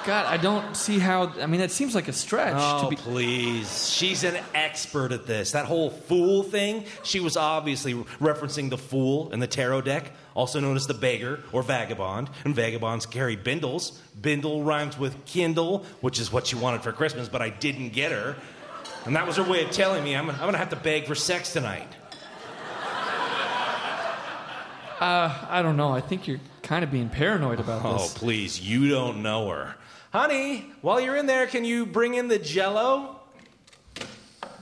Speaker 7: God, I don't see how. I mean, that seems like a stretch
Speaker 4: Oh,
Speaker 7: to be.
Speaker 4: please. She's an expert at this. That whole fool thing, she was obviously referencing the fool in the tarot deck, also known as the beggar or vagabond. And vagabonds carry bindles. Bindle rhymes with kindle, which is what she wanted for Christmas, but I didn't get her. And that was her way of telling me I'm, I'm going to have to beg for sex tonight.
Speaker 7: Uh, I don't know. I think you're kind of being paranoid about
Speaker 4: Oh,
Speaker 7: this.
Speaker 4: Oh, please. You don't know her. Honey, while you're in there, can you bring in the jello?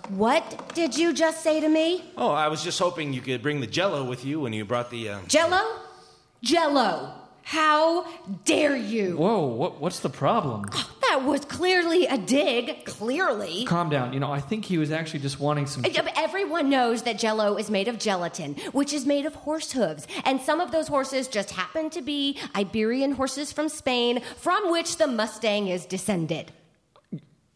Speaker 3: What did you just say to me?
Speaker 4: Oh, I was just hoping you could bring the jello with you when you brought the. Um...
Speaker 3: Jello? Jello. How dare you?
Speaker 7: Whoa, what, what's the problem?
Speaker 3: That was clearly a dig. Clearly.
Speaker 7: Calm down. You know, I think he was actually just wanting some.
Speaker 3: Uh, Everyone knows that jello is made of gelatin, which is made of horse hooves. And some of those horses just happen to be Iberian horses from Spain, from which the Mustang is descended.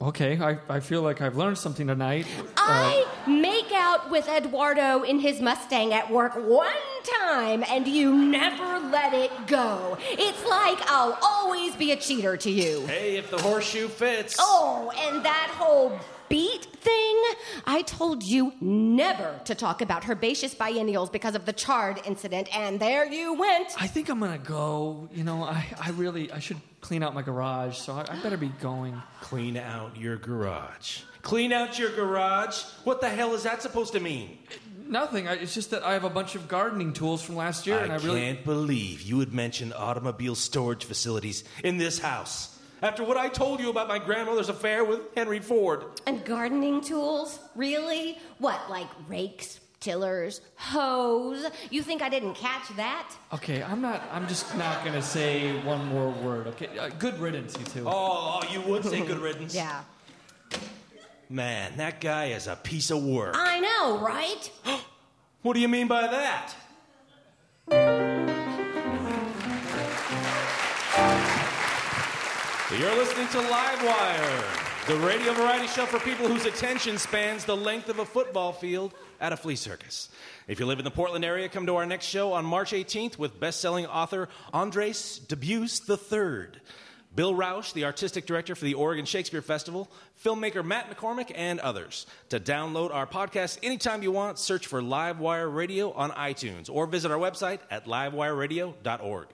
Speaker 7: Okay, I, I feel like I've learned something tonight. Uh,
Speaker 3: I make out with Eduardo in his Mustang at work one time, and you never let it go. It's like I'll always be a cheater to you.
Speaker 4: Hey, if the horseshoe fits.
Speaker 3: Oh, and that whole beat thing? I told you never to talk about herbaceous biennials because of the chard incident, and there you went.
Speaker 7: I think I'm gonna go. You know, I, I really I should clean out my garage, so I, I better be going.
Speaker 4: Clean out your garage. Clean out your garage? What the hell is that supposed to mean?
Speaker 7: Nothing. I, it's just that I have a bunch of gardening tools from last year,
Speaker 4: I
Speaker 7: and I really
Speaker 4: can't believe you would mention automobile storage facilities in this house. After what I told you about my grandmother's affair with Henry Ford.
Speaker 3: And gardening tools? Really? What, like rakes, tillers, hoes? You think I didn't catch that?
Speaker 7: Okay, I'm not. I'm just not gonna say one more word. Okay, uh, good riddance, you two.
Speaker 4: Oh, you would say good riddance?
Speaker 3: Yeah.
Speaker 4: Man, that guy is a piece of work.
Speaker 3: I know, right?
Speaker 4: What do you mean by that? You're listening to Livewire, the radio variety show for people whose attention spans the length of a football field at a flea circus. If you live in the Portland area, come to our next show on March 18th with best-selling author Andres Dubus III. Bill Rauch, the artistic director for the Oregon Shakespeare Festival, filmmaker Matt McCormick, and others. To download our podcast anytime you want, search for Livewire Radio on iTunes or visit our website at livewireradio.org.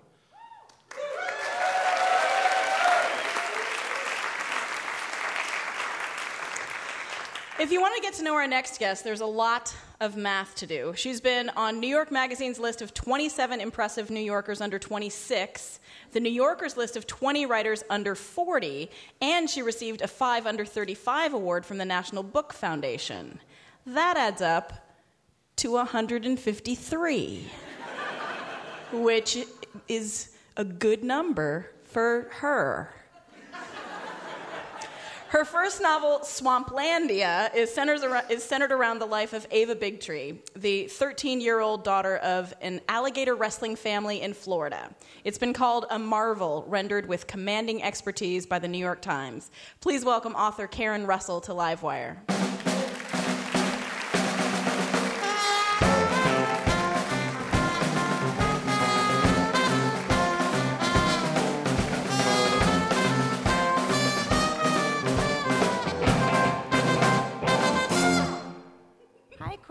Speaker 2: If you want to get to know our next guest, there's a lot of math to do. She's been on New York Magazine's list of 27 impressive New Yorkers under 26, the New Yorker's list of 20 writers under 40, and she received a 5 under 35 award from the National Book Foundation. That adds up to 153, which is a good number for her. Her first novel, Swamplandia, is around, is centered around the life of Ava Bigtree, the 13 year old daughter of an alligator wrestling family in Florida. It's been called a marvel, rendered with commanding expertise by the New York Times. Please welcome author Karen Russell to Livewire.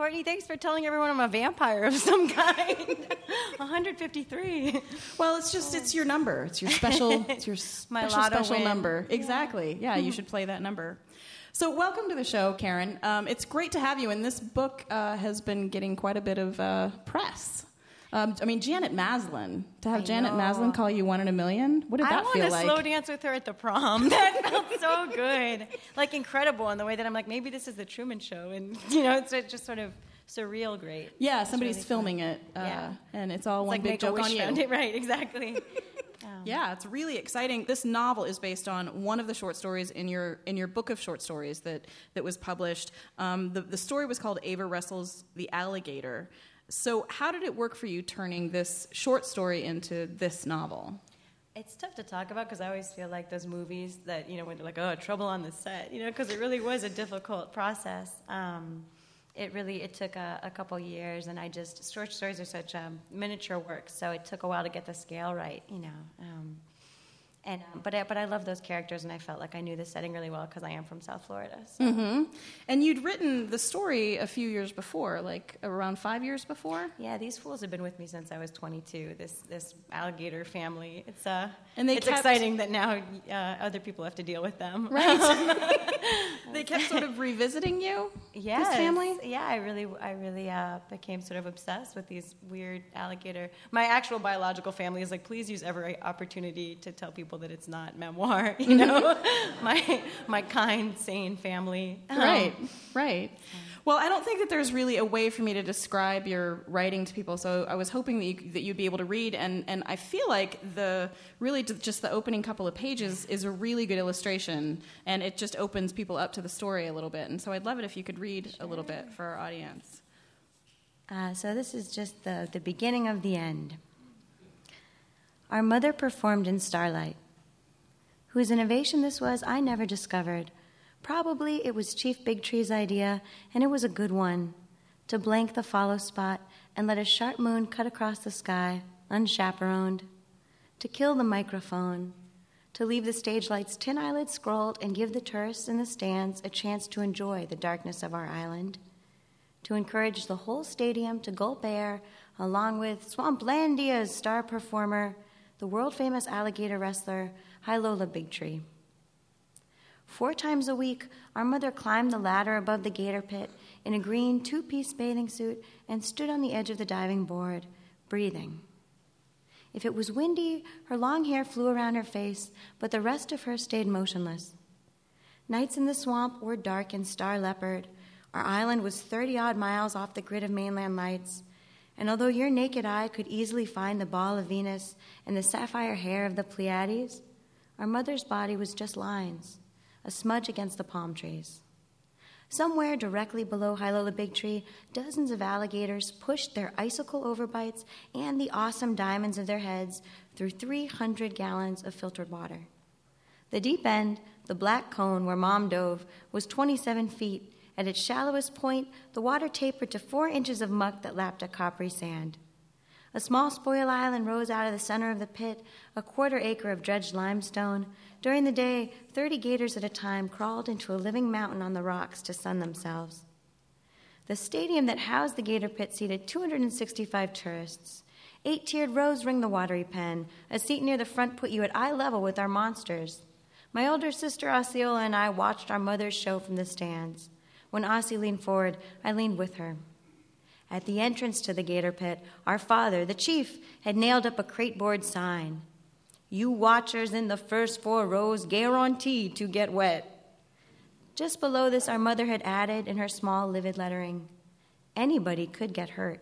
Speaker 9: Courtenay. Thanks for telling everyone I'm a vampire of some kind. 153.
Speaker 2: Well, it's just it's your number. It's your special. It's your
Speaker 9: My
Speaker 2: special
Speaker 9: lotto
Speaker 2: special
Speaker 9: win.
Speaker 2: number. Exactly. Yeah, you should play that number. So, welcome to the show, Karen. Um, it's great to have you. And this book uh, has been getting quite a bit of uh, press. Um, I mean, Janet Maslin. To have
Speaker 9: I
Speaker 2: Janet
Speaker 9: know.
Speaker 2: Maslin call you one in a million. What did
Speaker 9: I
Speaker 2: that feel like?
Speaker 9: I want to slow dance with her at the prom. That felt so good. Like incredible in the way that I'm like, maybe this is the Truman Show. And, you know, it's just sort of surreal great.
Speaker 2: Yeah,
Speaker 9: It's
Speaker 2: somebody's
Speaker 9: really fun.
Speaker 2: filming it, uh,
Speaker 9: Yeah.
Speaker 2: and it's all
Speaker 9: It's
Speaker 2: one
Speaker 9: like
Speaker 2: big
Speaker 9: Make
Speaker 2: joke on you.
Speaker 9: Foundation. Right, exactly.
Speaker 2: Yeah, it's really exciting. This novel is based on one of the short stories in your in your book of short stories that that was published. Um, the the story was called Ava Wrestles the Alligator. So, how did it work for you turning this short story into this novel?
Speaker 9: It's tough to talk about because I always feel like those movies that, you know, when they're like, oh, trouble on the set, you know, because it really was a difficult process. Um, it really, it took a, a couple years, and I just, short stories are such um, miniature works, so it took a while to get the scale right, you know. Um, and, um, but, I, but I love those characters, and I felt like I knew the setting really well because I am from South Florida. So.
Speaker 2: hmm And you'd written the story a few years before, like around five years before.
Speaker 9: Yeah, these fools have been with me since I was 22. This this alligator family. It's uh,
Speaker 2: And they
Speaker 9: it's
Speaker 2: kept-
Speaker 9: exciting that now uh, other people have to deal with them.
Speaker 2: Right. they kept sort of revisiting you?
Speaker 9: Yes.
Speaker 2: This family?
Speaker 9: Yeah, I really, I really uh, became sort of obsessed with these weird alligator. My actual biological family is like, please use every opportunity to tell people that it's not memoir. You know, my my kind, sane family. Um,
Speaker 2: Right, right. Well, I don't think that there's really a way for me to describe your writing to people, so I was hoping that, you, that you'd be able to read, and, and I feel like the really just the opening couple of pages is a really good illustration, and it just opens people up to the story a little bit, and so I'd love it if you could read a little bit for our audience.
Speaker 9: Uh, so this is just the, the beginning of the end. Our mother performed in starlight. Whose innovation this was, I never discovered. Probably it was Chief Bigtree's idea, and it was a good one to blank the follow spot and let a sharp moon cut across the sky, unchaperoned, to kill the microphone, to leave the stage lights tin eyelids scrolled and give the tourists in the stands a chance to enjoy the darkness of our island, to encourage the whole stadium to gulp air along with Swamplandia's star performer, the world famous alligator wrestler, Hilola Bigtree. Four times a week, our mother climbed the ladder above the gator pit in a green two piece bathing suit and stood on the edge of the diving board, breathing. If it was windy, her long hair flew around her face, but the rest of her stayed motionless. Nights in the swamp were dark and star leopard. Our island was 30 odd miles off the grid of mainland lights, and although your naked eye could easily find the ball of Venus and the sapphire hair of the Pleiades, our mother's body was just lines, a smudge against the palm trees. Somewhere directly below Hilola Bigtree, dozens of alligators pushed their icicle overbites and the awesome diamonds of their heads through 300 gallons of filtered water. The deep end, the black cone where Mom dove, was 27 feet. At its shallowest point, the water tapered to four inches of muck that lapped at coppery sand. A small spoil island rose out of the center of the pit, a quarter acre of dredged limestone. During the day, 30 gators at a time crawled into a living mountain on the rocks to sun themselves. The stadium that housed the gator pit seated 265 tourists. Eight tiered rows ring the watery pen. A seat near the front put you at eye level with our monsters. My older sister Osceola and I watched our mother's show from the stands. When Ossie leaned forward, I leaned with her. At the entrance to the gator pit, our father, the chief, had nailed up a crateboard sign. You watchers in the first four rows guaranteed to get wet. Just below this, our mother had added in her small, livid lettering anybody could get hurt.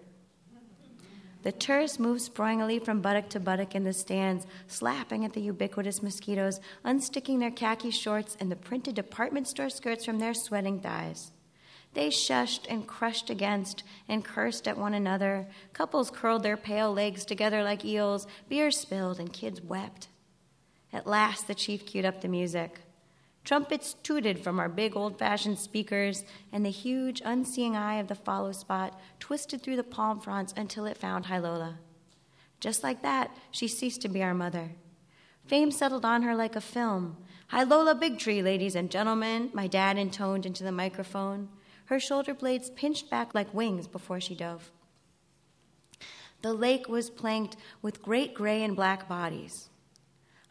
Speaker 9: The tourists moved sprawlingly from buttock to buttock in the stands, slapping at the ubiquitous mosquitoes, unsticking their khaki shorts and the printed department store skirts from their sweating thighs. They shushed and crushed against and cursed at one another. Couples curled their pale legs together like eels. Beer spilled and kids wept. At last, the chief queued up the music. Trumpets tooted from our big old fashioned speakers, and the huge, unseeing eye of the follow spot twisted through the palm fronds until it found Hilola. Just like that, she ceased to be our mother. Fame settled on her like a film. Hilola Bigtree, ladies and gentlemen, my dad intoned into the microphone. Her shoulder blades pinched back like wings before she dove. The lake was planked with great gray and black bodies.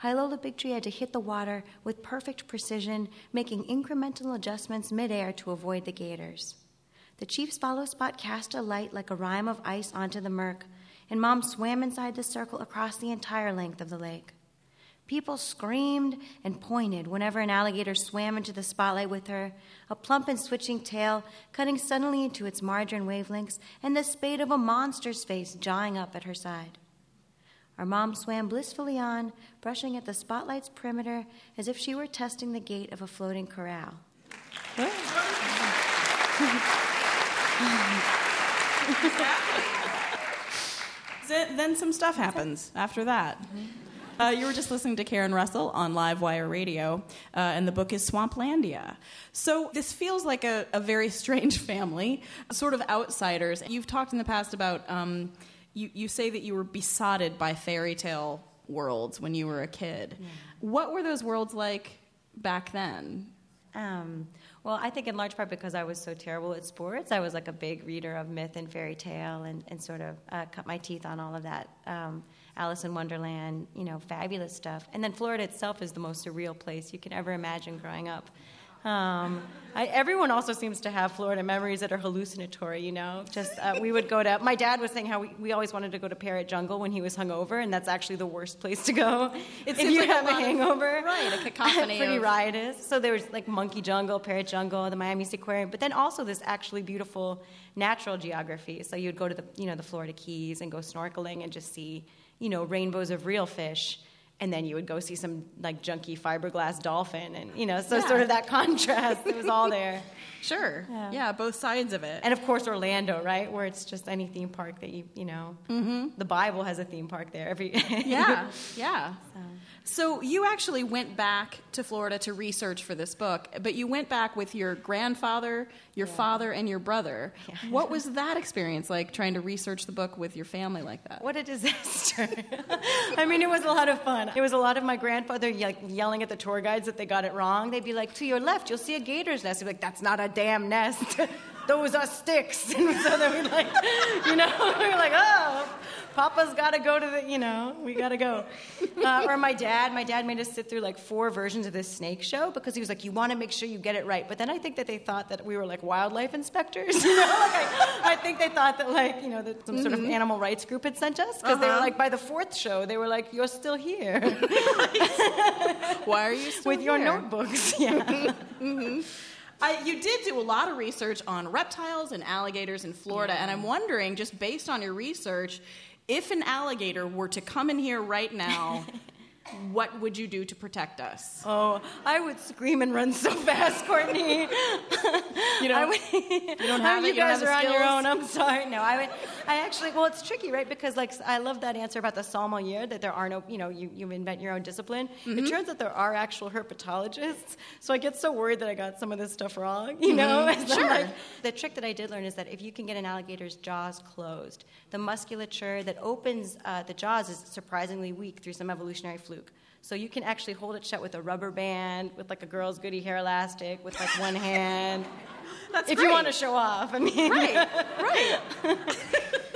Speaker 9: Hilola Bigtree had to hit the water with perfect precision, making incremental adjustments midair to avoid the gators. The chief's follow spot cast a light like a rime of ice onto the murk, and Mom swam inside the circle across the entire length of the lake. People screamed and pointed whenever an alligator swam into the spotlight with her, a plump and switching tail cutting suddenly into its margarine wavelengths, and the spade of a monster's face jawing up at her side. Our mom swam blissfully on, brushing at the spotlight's perimeter as if she were testing the gate of a floating corral.
Speaker 2: Then then some stuff happens after that. Mm-hmm. Uh, you were just listening to Karen Russell on Live Wire Radio, uh, and the book is Swamplandia. So this feels like a, a, very strange family, sort of outsiders. You've talked in the past about, um, you, you say that you were besotted by fairy tale worlds when you were a kid.
Speaker 9: Yeah.
Speaker 2: What were those worlds like back then?
Speaker 9: Um, well, I think in large part because I was so terrible at sports, I was like a big reader of myth and fairy tale and, and sort of uh, cut my teeth on all of that. Um, Alice in Wonderland, you know, fabulous stuff. And then Florida itself is the most surreal place you can ever imagine growing up. Um, I, everyone also seems to have Florida memories that are hallucinatory, you know. Just uh, we would go to. My dad was saying how we, we always wanted to go to Parrot Jungle when he was hungover, and that's actually the worst place to go
Speaker 2: It
Speaker 9: if you
Speaker 2: like
Speaker 9: have a,
Speaker 2: of-
Speaker 9: hangover.
Speaker 2: right, a cacophony
Speaker 9: Pretty
Speaker 2: of-
Speaker 9: riotous. So there was like Monkey Jungle, Parrot Jungle, the Miami Aquarium, but then also this actually beautiful natural geography. So you'd go to the you know the Florida Keys and go snorkeling and just see you know rainbows of real fish. And then you would go see some like junky fiberglass dolphin, and you know, so
Speaker 2: Yeah.
Speaker 9: sort of that contrast. It was all there.
Speaker 2: Sure.
Speaker 9: Yeah.
Speaker 2: Yeah. both sides of it.
Speaker 9: And of course, Orlando, right, where it's just any theme park that you, you know, mm-hmm. the Bible has a theme park there. Every
Speaker 2: yeah, yeah. So you actually went back to Florida to research for this book, but you went back with your grandfather, your father, and your brother. What was that experience like trying to research the book with your family like that?
Speaker 9: What a disaster! I mean, it was a lot of fun. It was a lot of my grandfather like yelling at the tour guides that they got it wrong. They'd be like, "To your left, you'll see a gator's nest." He'd be like, "That's not a damn nest. Those are sticks." And so then we like, you know, we were like, "Oh." Papa's got to go to the, you know, we got to go. Uh, or my dad, my dad made us sit through like four versions of this snake show because he was like, you want to make sure you get it right. But then I think that they thought that we were like wildlife inspectors, you know? Like I, I think they thought that like, you know, that some sort of
Speaker 2: Mhm.
Speaker 9: animal rights group had sent us because they were
Speaker 2: Uh-huh.
Speaker 9: like, by the fourth show, they were like, you're still here.
Speaker 2: Why are you still
Speaker 9: With your notebooks, yeah.
Speaker 2: hmm I, you did do a lot of research on reptiles and alligators in Florida, and I'm wondering, just based on your research, if an alligator were to come in here right now, what would you do to protect us?
Speaker 9: Oh, I would scream and run so fast, Courtenay.
Speaker 2: You don't,
Speaker 9: would,
Speaker 2: you don't have it? You
Speaker 9: guys
Speaker 2: have
Speaker 9: are on your own. I'm sorry. No, I would. I actually. Well, it's tricky, right? Because like I love that answer about the sommelier that there are no. You know, you, you invent your own discipline.
Speaker 2: Mhm.
Speaker 9: It turns out there are actual herpetologists. So I get so worried that I got some of this stuff wrong. You know,
Speaker 2: Mhm.
Speaker 9: As
Speaker 2: Sure.
Speaker 9: like- the trick that I did learn is that if you can get an alligator's jaws closed, the musculature that opens uh, the jaws is surprisingly weak through some evolutionary So you can actually hold it shut with a rubber band, with like a girl's goody hair elastic, with like one hand.
Speaker 2: That's
Speaker 9: if you want to show off, I mean,
Speaker 2: Right, right.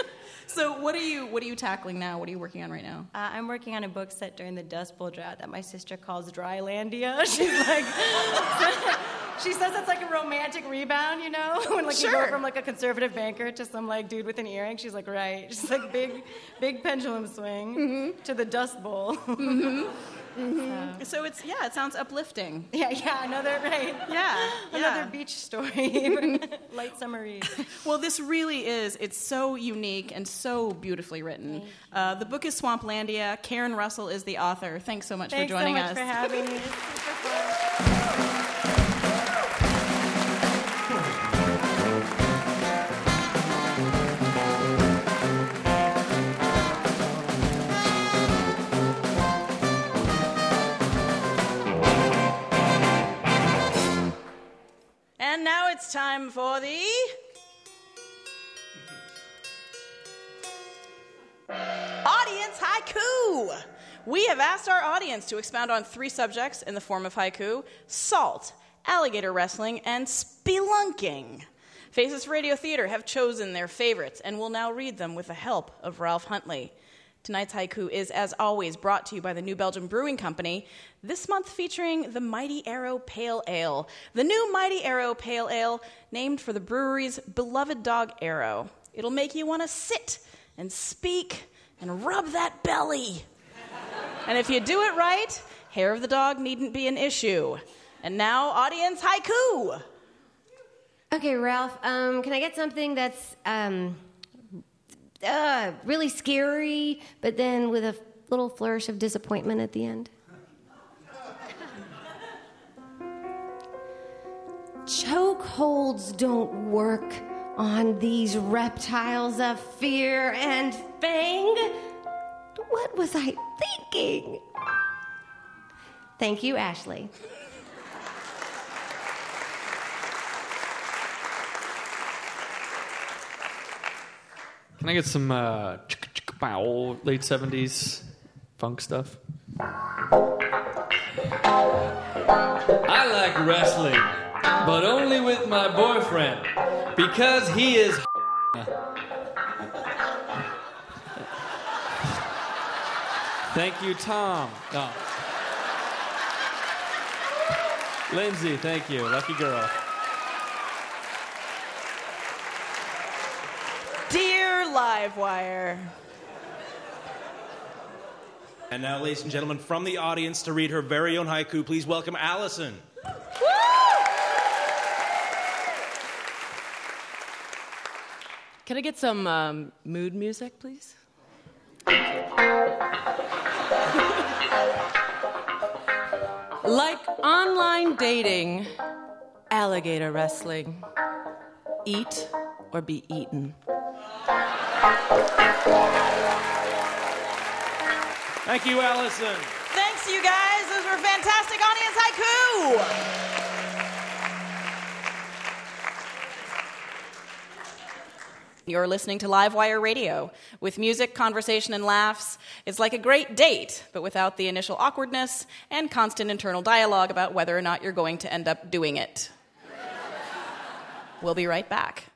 Speaker 2: so, what are you what are you tackling now? What are you working on right now?
Speaker 9: Uh, I'm working on a book set during the Dust Bowl drought that my sister calls Drylandia. She's like, she says it's like a romantic rebound, you know, when like you go from like a conservative banker to some like dude with an earring. She's like, right. She's like big, big pendulum swing to the Dust Bowl.
Speaker 2: Mhm. So it's yeah, it sounds uplifting.
Speaker 9: Yeah, yeah, another right.
Speaker 2: Yeah,
Speaker 9: another
Speaker 2: yeah.
Speaker 9: beach story. Light summer read.
Speaker 2: Well, this really is. It's so unique and so beautifully written. Uh, the book is Swamplandia. Karen Russell is the author. Thanks so much
Speaker 9: Thanks
Speaker 2: for joining
Speaker 9: so much
Speaker 2: us.
Speaker 9: for having me.
Speaker 2: And now it's time for the. Audience haiku! We have asked our audience to expound on three subjects in the form of haiku salt, alligator wrestling, and spelunking. Faces Radio Theater have chosen their favorites and will now read them with the help of Ralph Huntley. Tonight's haiku is, as always, brought to you by the New Belgium Brewing Company, this month featuring the Mighty Arrow Pale Ale. The new Mighty Arrow Pale Ale, named for the brewery's beloved dog Arrow. It'll make you want to sit and speak and rub that belly. And if you do it right, hair of the dog needn't be an issue. And now, audience haiku!
Speaker 3: Okay, Ralph, um, can I get something that's um, uh, really scary, but then with a little flourish of disappointment at the end? Chokeholds don't work on these reptiles of fear and fang. What was I thinking? Thank you, Ashley.
Speaker 7: Can I get some uh, late 70s funk stuff? I like wrestling, but only with my boyfriend because he is. Thank you, Tom. No. Lindsay, thank you. Lucky girl.
Speaker 2: Dear Livewire.
Speaker 4: And now, ladies and gentlemen, from the audience to read her very own haiku, please welcome Allison.
Speaker 10: Can I get some um, mood music, please? like online dating, alligator wrestling, eat or be eaten.
Speaker 4: Thank you, Allison.
Speaker 2: Thanks, you guys. Those were fantastic audience haiku. You're listening to Livewire Radio. With music, conversation, and laughs, it's like a great date, but without the initial awkwardness and constant internal dialogue about whether or not you're going to end up doing it. we'll be right back.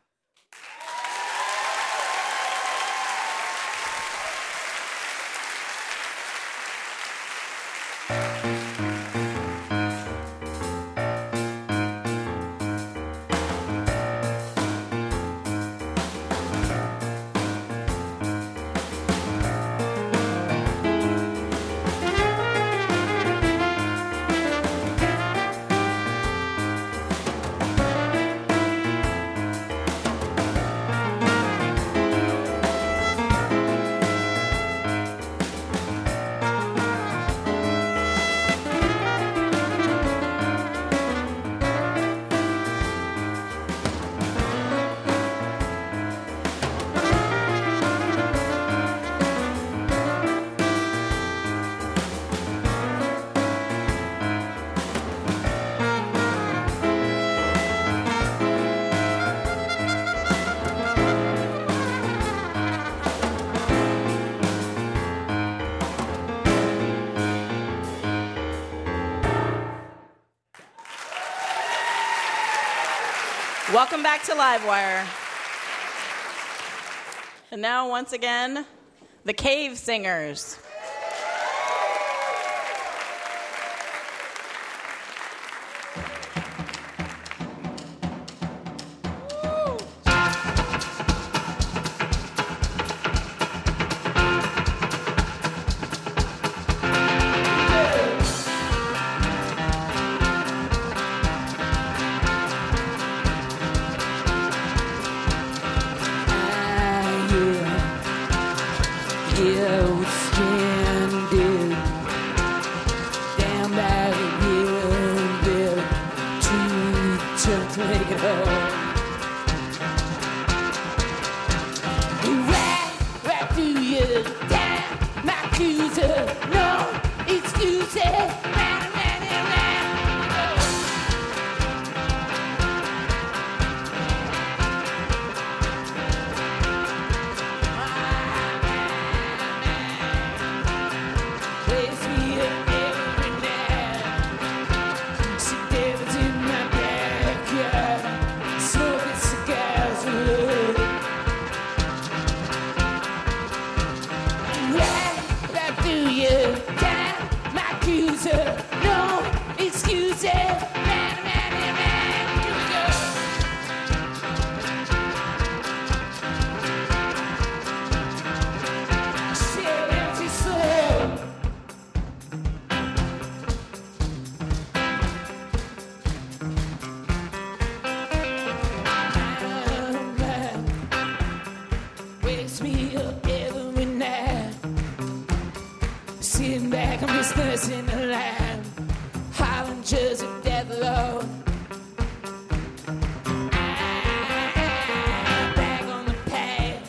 Speaker 2: Welcome back to Livewire. And now, once again, the Cave Singers.
Speaker 5: Just a death load. Back on the pad.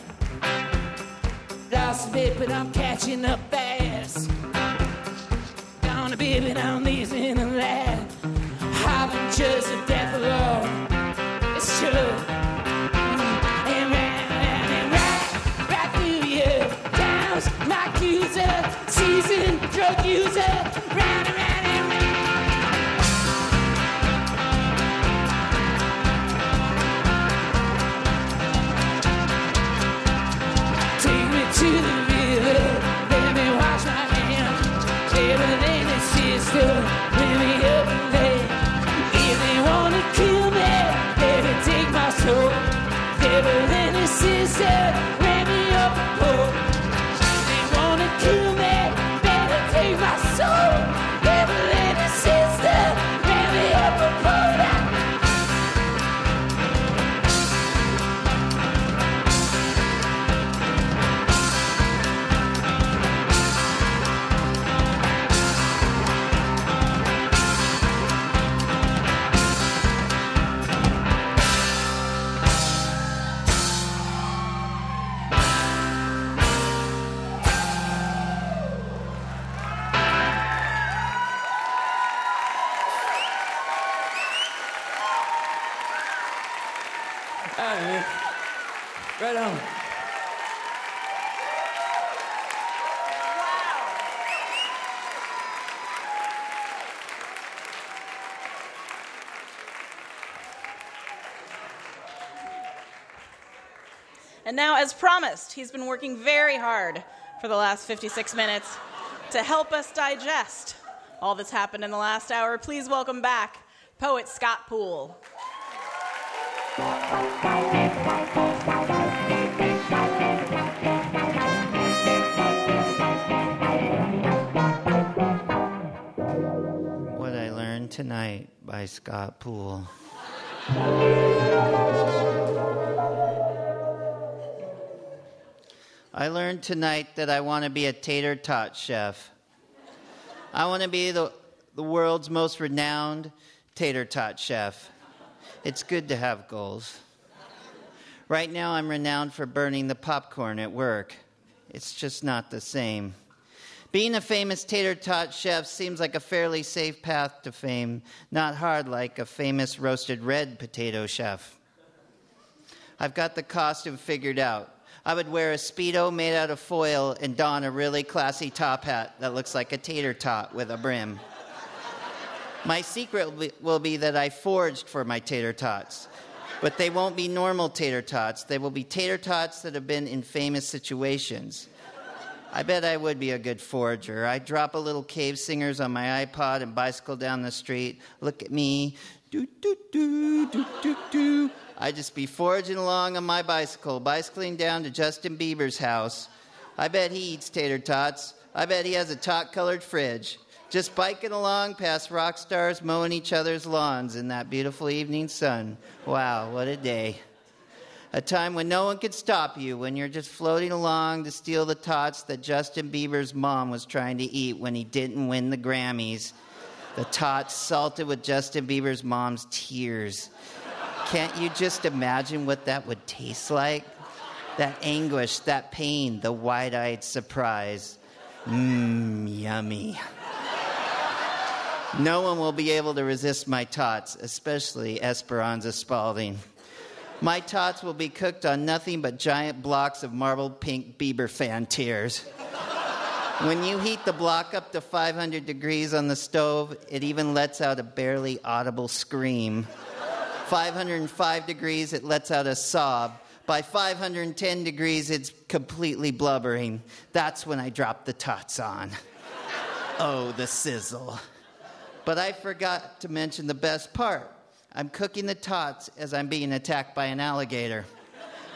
Speaker 5: Lost a bit, but I'm catching up fast. Gonna be living on these in the land. Hollering just a death load. It's true. Mm. And round,
Speaker 2: Now, as promised, he's been working very hard for the last 56 minutes to help us digest all that's happened in the last hour. Please welcome back poet Scott Poole.
Speaker 1: What I Learned Tonight by Scott Poole. I learned tonight that I want to be a tater tot chef. I want to be the, the world's most renowned tater tot chef. It's good to have goals. Right now, I'm renowned for burning the popcorn at work. It's just not the same. Being a famous tater tot chef seems like a fairly safe path to fame, not hard like a famous roasted red potato chef. I've got the costume figured out. I would wear a Speedo made out of foil and don a really classy top hat that looks like a tater tot with a brim. My secret will be, will be that I forged for my tater tots. But they won't be normal tater tots. They will be tater tots that have been in famous situations. I bet I would be a good forager. I'd drop a little cave singers on my iPod and bicycle down the street. Look at me. Do, do, do, do, do, do. I'd just be foraging along on my bicycle, bicycling down to Justin Bieber's house. I bet he eats tater tots. I bet he has a tot colored fridge. Just biking along past rock stars mowing each other's lawns in that beautiful evening sun. Wow, what a day. A time when no one could stop you, when you're just floating along to steal the tots that Justin Bieber's mom was trying to eat when he didn't win the Grammys. The tots salted with Justin Bieber's mom's tears. Can't you just imagine what that would taste like? That anguish, that pain, the wide eyed surprise. Mmm, yummy. No one will be able to resist my tots, especially Esperanza Spalding. My tots will be cooked on nothing but giant blocks of marble pink Bieber fan tears. When you heat the block up to 500 degrees on the stove, it even lets out a barely audible scream. 505 degrees, it lets out a sob. By 510 degrees, it's completely blubbering. That's when I drop the tots on. Oh, the sizzle. But I forgot to mention the best part. I'm cooking the tots as I'm being attacked by an alligator.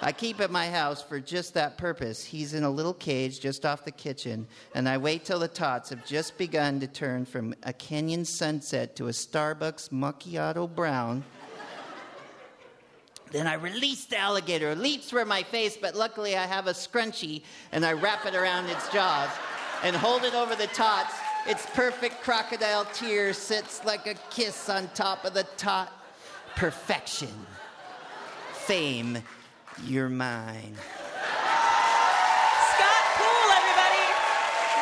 Speaker 1: I keep at my house for just that purpose. He's in a little cage just off the kitchen, and I wait till the tots have just begun to turn from a Kenyan sunset to a Starbucks macchiato brown. Then I release the alligator. Leaps for my face, but luckily I have a scrunchie and I wrap it around its jaws and hold it over the tots. Its perfect crocodile tear sits like a kiss on top of the tot. Perfection. Fame, you're mine.
Speaker 2: Scott Poole, everybody.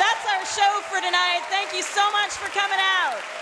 Speaker 2: That's our show for tonight. Thank you so much for coming out.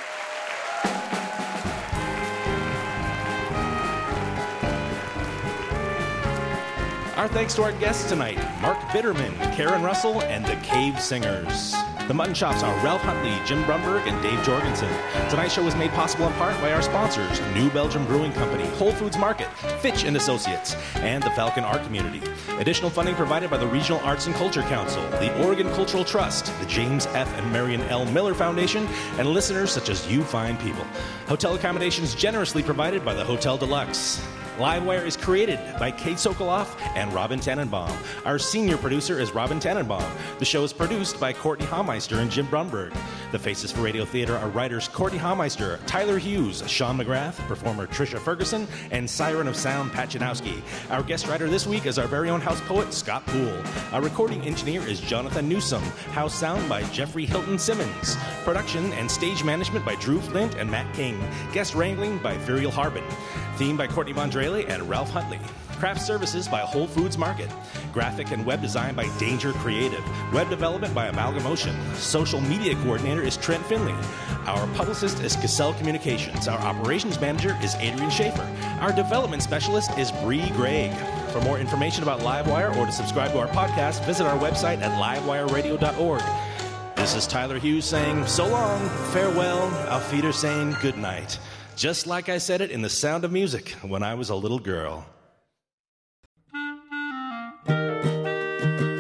Speaker 4: Our thanks to our guests tonight Mark Bitterman, Karen Russell, and the Cave Singers. The Mutton Chops are Ralph Huntley, Jim Brunberg, and Dave Jorgensen. Tonight's show was made possible in part by our sponsors New Belgium Brewing Company, Whole Foods Market, Fitch and Associates, and the Falcon Art Community. Additional funding provided by the Regional Arts and Culture Council, the Oregon Cultural Trust, the James F. and Marion L. Miller Foundation, and listeners such as you fine people. Hotel accommodations generously provided by the Hotel Deluxe. Livewire is created by Kate Sokoloff and Robin Tannenbaum. Our senior producer is Robin Tannenbaum. The show is produced by Courtenay Hameister and Jim Brunberg. The faces for radio theater are writers Courtenay Hameister, Tyler Hughes, Sean McGrath, performer Trisha Ferguson, and Siren of Sound Pachinowski. Our guest writer this week is our very own house poet, Scott Poole. Our recording engineer is Jonathan Newsom. House sound by Jeffrey Hilton Simmons. Production and stage management by Drew Flint and Matt King. Guest wrangling by Virial Harbin. Theme by Courtney Mondrele and Ralph Huntley. Craft services by Whole Foods Market. Graphic and web design by Danger Creative. Web development by Amalgamotion. Social media coordinator is Trent Finley. Our publicist is Cassell Communications. Our operations manager is Adrian Schaefer. Our development specialist is Bree Gregg. For more information about Livewire or to subscribe to our podcast, visit our website at livewireradio.org. This is Tyler Hughes saying so long, farewell, Auf Wiedersehen, good night. Just like I said it in The Sound of Music when I was a little girl.